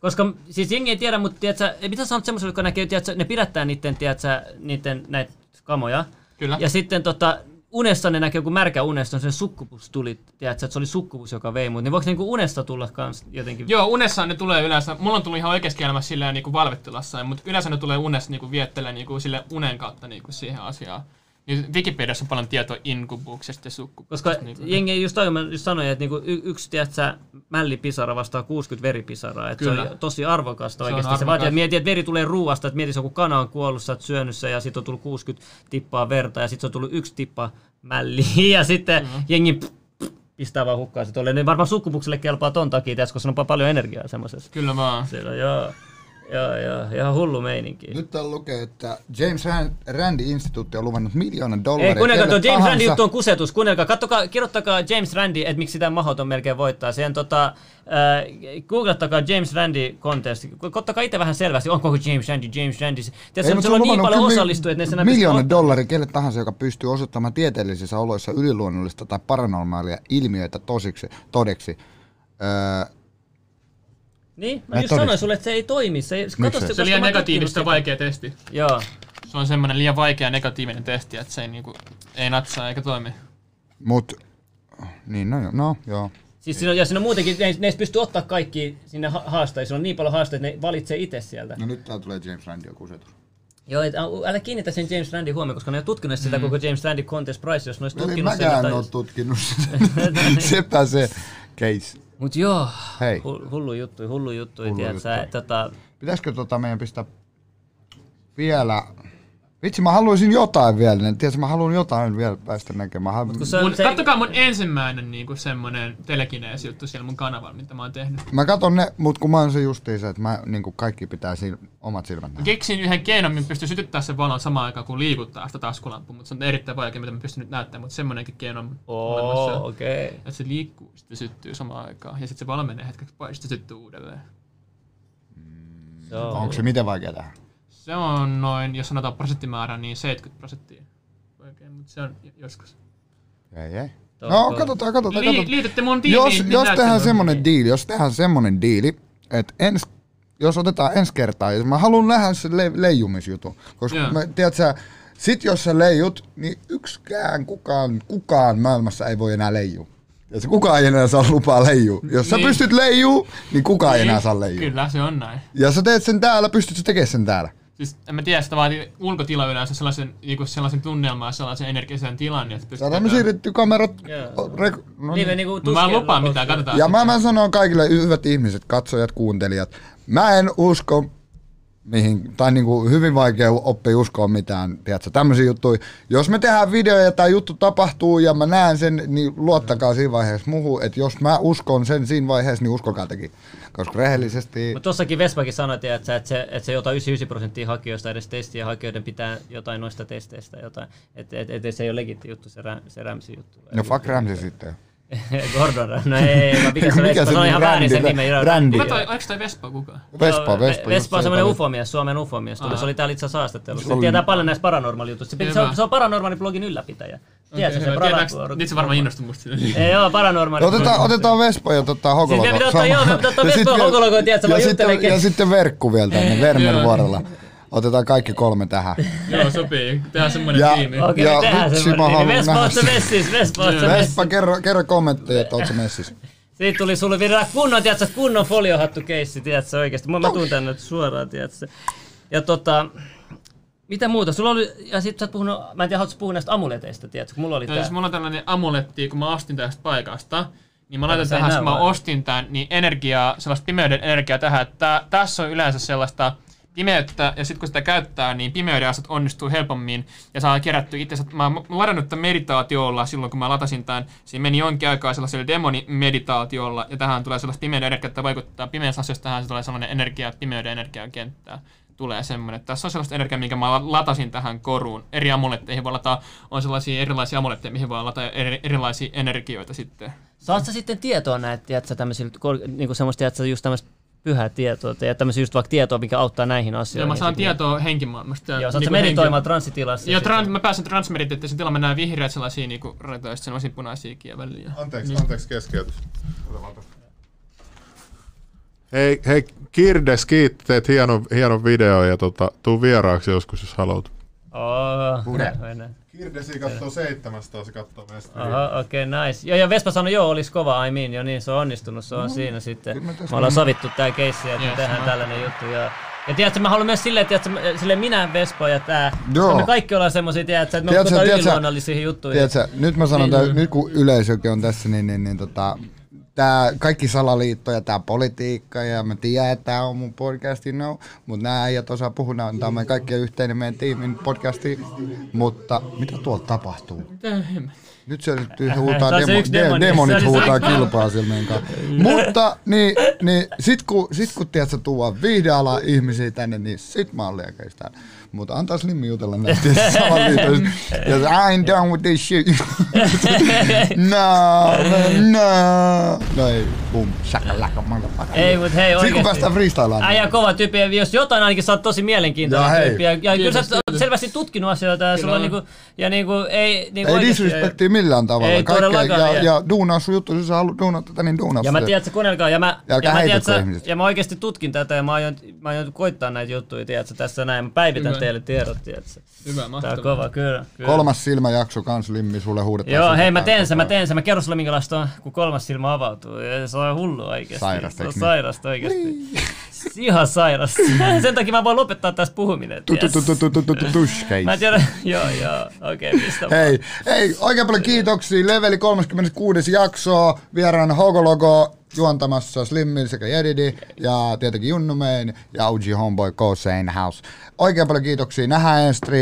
Koska siis jengi ei tiedä, mutta tiedätkö, ei mitä sanot semmoiselle, joka näkee, tiedätkö, ne pidättää niiden, tiedätkö, niiden näitä kamoja.
Kyllä.
Ja sitten tota, unessa ne näkee joku märkä unesta, se sukkupus tuli, tiedätkö, että se oli sukkupus, joka vei mut, niin voiko niinku unesta tulla kans jotenkin?
Joo, unessa ne tulee yleensä, mulla on tullut ihan oikeasti elämässä silleen niin kuin valvettilassa, mutta yleensä ne tulee unessa niin kuin viettelee niin kuin sille unen kautta niin kuin siihen asiaan. Niin Wikipediassa on paljon tietoa inkubuksesta ja sukkupuksesta.
Koska
niin
jengi just toi, mä just sanoin, että niinku y- yksi tiedätkö, mällipisara vastaa 60 veripisaraa. Että se on tosi arvokasta
Se
oikeasti. Se,
arvokas.
vaatii, että että veri tulee ruuasta, että mieti, se joku kana on kuollut, sä oot syönyt sen ja sitten on tullut 60 tippaa verta ja sitten se on tullut yksi tippa mälliä ja sitten mm. jengi pistää vaan hukkaan se tolle. Niin varmaan sukkupukselle kelpaa ton takia, tiedätkö, koska se on pa- paljon energiaa semmoisessa.
Kyllä vaan.
Siellä on, joo, joo, joo, ihan hullu meininki.
Nyt täällä lukee, että James Ran- Randi-instituutti on luvannut miljoonan dollaria.
Ei, kuunnelkaa, tuo James. Randi juttu on kusetus. Kuunnelkaa, kattokaa, kirjoittakaa James Randi, että miksi sitä mahoton melkein voittaa. Siihen tota, äh, googlettakaa James Randi contest. Kottakaa itse vähän selvästi, onko James Randi, James Randi. Tiedätkö,
mut
se on niin paljon osallistujia, että ne sen
Miljoona dollaria kelle tahansa, joka pystyy osoittamaan tieteellisissä oloissa yliluonnollista tai paranormaalia ilmiöitä tosiksi, todeksi. Öö,
Niin, mä just sanoin sulle, että se ei toimi. Se, ei, kato sitä,
Se
koska
on liian negatiivista vaikea testi.
Joo.
Se on semmoinen liian vaikea negatiivinen testi, että se ei, niinku, ei natsaa eikä toimi.
mut, niin no, joo, no joo.
Siis siinä on, ja siinä on muutenkin, ne, ne ei pysty ottaa kaikki sinne ha- haastajiin. Siinä on niin paljon haasteita, että ne valitsee itse sieltä.
No nyt täällä tulee James Randi joku setus.
Joo, et, älä kiinnitä sen James Randi huomioon, koska ne on tutkinut sitä koko James Randi Contest Prize, jos ne olisi tutkinut sen.
mäkään
tai-
ole tutkinut sitä. Sepä se case.
Mut joo,
Hei.
hu- hullu juttu, hullu juttu,
Hullu juttu.
tota,
Pitäisikö tota meidän pistää vielä... Vitsi, mä haluaisin jotain vielä. niin Tiedätkö, mä haluan jotain vielä päästä näkemään. Mä,
kun se
Mun,
se,
kattokaa mun ensimmäinen niinku semmonen telekineesi juttu siellä mun kanavalla, mitä mä oon tehnyt.
mä katon ne, mut kun mä oon se justiinsa, että mä, niin kaikki pitää sil, omat silmät nähdä.
Keksin yhden keinon, millä pystyy sytyttämään sen valon samaan aikaan, kun liikuttaa sitä taskulampua, mutta se on erittäin vaikea, mitä mä pystyn nyt näyttämään, mutta semmonenkin keino on olemassa.
Oo, okei.
Että se liikkuu, sitten syttyy samaan aikaan, ja sitten se valo menee hetkeksi pois, sitten syttyy uudelleen.
Se on-
Onko se miten vaikea tähän?
Se on noin, jos sanotaan prosenttimäärä, niin 70 prosenttia. Oikein, mutta se on joskus.
Ei, ei. No, katsotaan, katsotaan,
Li-
katsotaan.
liitytte mun tiimiin,
Jos,
niin
jos tehdään semmonen diili, jos tehdään semmonen diili, että ens, jos otetaan ensi kertaa, ja mä haluan nähdä sen le- leijumisjutun, koska
Joo.
mä, tiedät sä, sit jos sä leijut, niin yksikään kukaan, kukaan maailmassa ei voi enää leijua. Ja se kukaan ei enää saa lupaa leijua. Jos sä
Niin.
pystyt leijuu, niin kukaan ei enää saa leijua.
Kyllä, se on näin.
Ja sä teet sen täällä, pystyt sä tekemään sen täällä.
Siis en mä tiedä, sitä vaatii ulkotila yleensä sellaisen, niinku sellaisen tunnelman ja sellaisen energisen tilan, niin että pystyy...
Saadaan me siirretty kamerat. Rek- no
Niin,
niin.
niinku
Mä en lupaa mitään, katsotaan.
Ja
sitten.
mä, mä sanon kaikille hyvät ihmiset, katsojat, kuuntelijat, mä en usko mihin, tai niinku hyvin vaikea oppia uskoa mitään, tiedätkö, tämmöisiä juttuja. Jos me tehdään video ja tämä juttu tapahtuu ja mä näen sen, niin luottakaa siinä vaiheessa muuhun, että jos mä uskon sen siinä vaiheessa, niin uskokaa tekin. Koska rehellisesti,
Mutta tossakin Vespakin sanoi, että se, että se, että se jotain 99 prosenttia hakijoista edes testiä hakijoiden pitää jotain noista testeistä jotain. Että et, et, se ei ole legitti juttu, se, räm, se Ramsi juttu.
no fuck Ramsey sitten.
Gordon no ei, vaan mikä se
Mikä
Vespa,
se
se on ihan väärin sen nimen.
Randi.
Kuka toi, oliko toi Vespa kukaan?
Vespa,
Joo,
Vespa.
Vespa on
se,
semmoinen ufomies, Suomen ufomies. Tuli, se oli täällä itse asiassa haastattelussa. Se tietää paljon näistä paranormaalijutuista. Se, se, on, se on paranormaaliblogin ylläpitäjä. Tiedätkö, se
Okei,
para-
tietääks- Nyt se varmaan innostui musta.
Ei oo paranormaali.
Otetaan, otetaan Vespa ja tota
Siis
Hokologo.
me pitää ottaa, joo, me pitää ottaa Vespa ja Hokologo, tiedätkö,
sitten,
juttelee
ja sitten Verkku vielä tänne, Vermer vuorolla. Otetaan kaikki kolme tähän.
Joo, sopii. Tehdään semmonen
Ja-
tiimi.
Okei,
Ja
okay, tehdään
vitsi,
semmoinen.
haluan
Vespa
sen.
messis, Vespa se messis.
Vespa, kerro, kerro kommentteja, että oot sä messissä.
Siitä tuli sulle vielä kunnon, tiedätkö, kunnon foliohattu keissi, tiedätkö, oikeesti. Mä, mä tuun tänne suoraan, tiedätkö. Ja tota, mitä muuta? Sulla oli, ja sit sä oot puhunut, mä en tiedä, haluatko puhua näistä amuleteista, tiedätkö, kun mulla oli
Ja
tää.
jos mulla on tällainen amuletti, kun mä ostin tästä paikasta, niin mä laitan tähän, kun mä ostin tän, niin energiaa, sellaista pimeyden energiaa tähän, että tässä on yleensä sellaista pimeyttä, ja sitten kun sitä käyttää, niin pimeyden asiat onnistuu helpommin, ja saa kerätty itse Mä oon ladannut tämän meditaatiolla silloin, kun mä latasin tämän. Siinä meni jonkin aikaa sellaisella demonimeditaatiolla, ja tähän tulee sellaista pimeyden energiaa, että vaikuttaa pimeässä asioissa, tähän tulee sellainen energia, pimeyden energiakenttää tulee semmoinen. Tässä on sellaista energiaa, minkä mä latasin tähän koruun. Eri amuletteihin voi lataa, on sellaisia erilaisia amuletteja, mihin voi lataa eri, erilaisia energioita sitten.
Saat sä sitten tietoa näitä, tiedätkö, tämmöisillä, niinku semmoista, tiedätkö, just tämmöistä pyhää tietoa, ja tämmöisiä just vaikka tietoa, mikä auttaa näihin asioihin.
mä saan tietoa henkimaailmasta.
Joo, saat sä
niinku
meditoimaan
henki-
transitilassa.
Joo, trans, mä pääsen transmeditaatioon, tilalla mä näen vihreät sellaisia niinku raitoja, sitten sellaisia punaisiakin väliä.
Anteeksi, anteeksi keskeytys.
Hei, hei Kirdes, kiitti, teet hienon, hienon video ja tota, tuu vieraaksi joskus, jos haluat.
Oh,
Pure.
mennään.
Kirdesi katsoo 700, se katsoo mestaria.
Oho, okei, okay, nice. Joo, ja Vespa sanoi, joo, olisi kova, I mean, jo niin, se on onnistunut, se on siinä sitten. Me ollaan sovittu tää keissi, että me
Yes,
tehdään
no.
tällainen juttu. Ja, ja tiedätkö, mä haluan myös silleen, tiedätkö, silleen minä, Vespa ja tää,
Joo.
me kaikki ollaan semmosia, tiedätkö, että me
Tiedätkö, tiedätkö-
yliluonnollisia juttuja.
Tiedätkö, nyt mä sanon,
Niin.
tää, nyt kun yleisökin on tässä, niin, niin, niin tota, tää kaikki salaliitto ja tää politiikka ja mä tiedän, että tää on mun podcasti, no, mutta nämä äijät osaa puhua, tää on meidän kaikkien yhteinen meidän tiimin podcasti, mutta mitä tuolla tapahtuu? Nyt se nyt huutaa, demo, de,
demoni.
demonit huutaa kilpaa sillä meidän kanssa. Mutta niin, niin sit kun, sit kun tiedät, sä tuo viihdealan ihmisiä tänne, niin sit mä oon täällä. Mutta antaa Slimmi jutella näistä salaliitoista. Ja se, I ain't done with this shit. no, no. No ei, boom, shakalaka, motherfucker.
Ei, mut hei
Sitten kun
oikeesti.
päästään freestylaan.
Äijä kova tyyppi, ja jos jotain ainakin sä oot tosi
Ja
mielenkiintoinen
hei.
tyyppi. Ja, ja kyllä sä oot selvästi tutkinut asioita ja sulla on niinku, ja niinku, ei niinku
Ei
oikeesti-
disrespektia millään tavalla.
Ei
Kaikkea,
todellakaan,
ja,
ja-
ja duunaa sun juttu, jos sä haluat duunaa tätä, niin duunaa
Ja mä
sitä.
tiedän, että kuunnelkaa, ja mä,
Ja
ja mä, tiedät, ja mä oikeasti tutkin tätä, ja mä aion, mä aion koittaa näitä juttuja, tiedätkö, tässä näin. Mä päivitän. Teille tiedot, tiedätkö.
Hyvä,
Tää on
mahtavaa.
kova, kyllä. kyllä.
Kolmas silmäjakso kans Limmi, sulle huudetaan.
Joo, hei mä teen sen, mä teen sen. Mä kerron sulle minkälaista on, kun kolmas silmä avautuu. Ja se on hullu oikeesti.
Sairasta,
Se on sairasta oikeesti. Ihan sairasta. Sen takia mä voin lopettaa tässä puhuminen.
Tu- tu-
ties.
tu- tu- tu- tu- tu- tu- tushkeis.
Mä en tiedä, joo joo, okei, mistä
Hei, hei, oikein paljon kiitoksia. Leveli 36. jaksoa. Vieraana Hogologo juontamassa Slimmin sekä Jedidi ja tietenkin Junnu Main ja OG Homeboy K. House. Oikein paljon kiitoksia. Nähdään ensi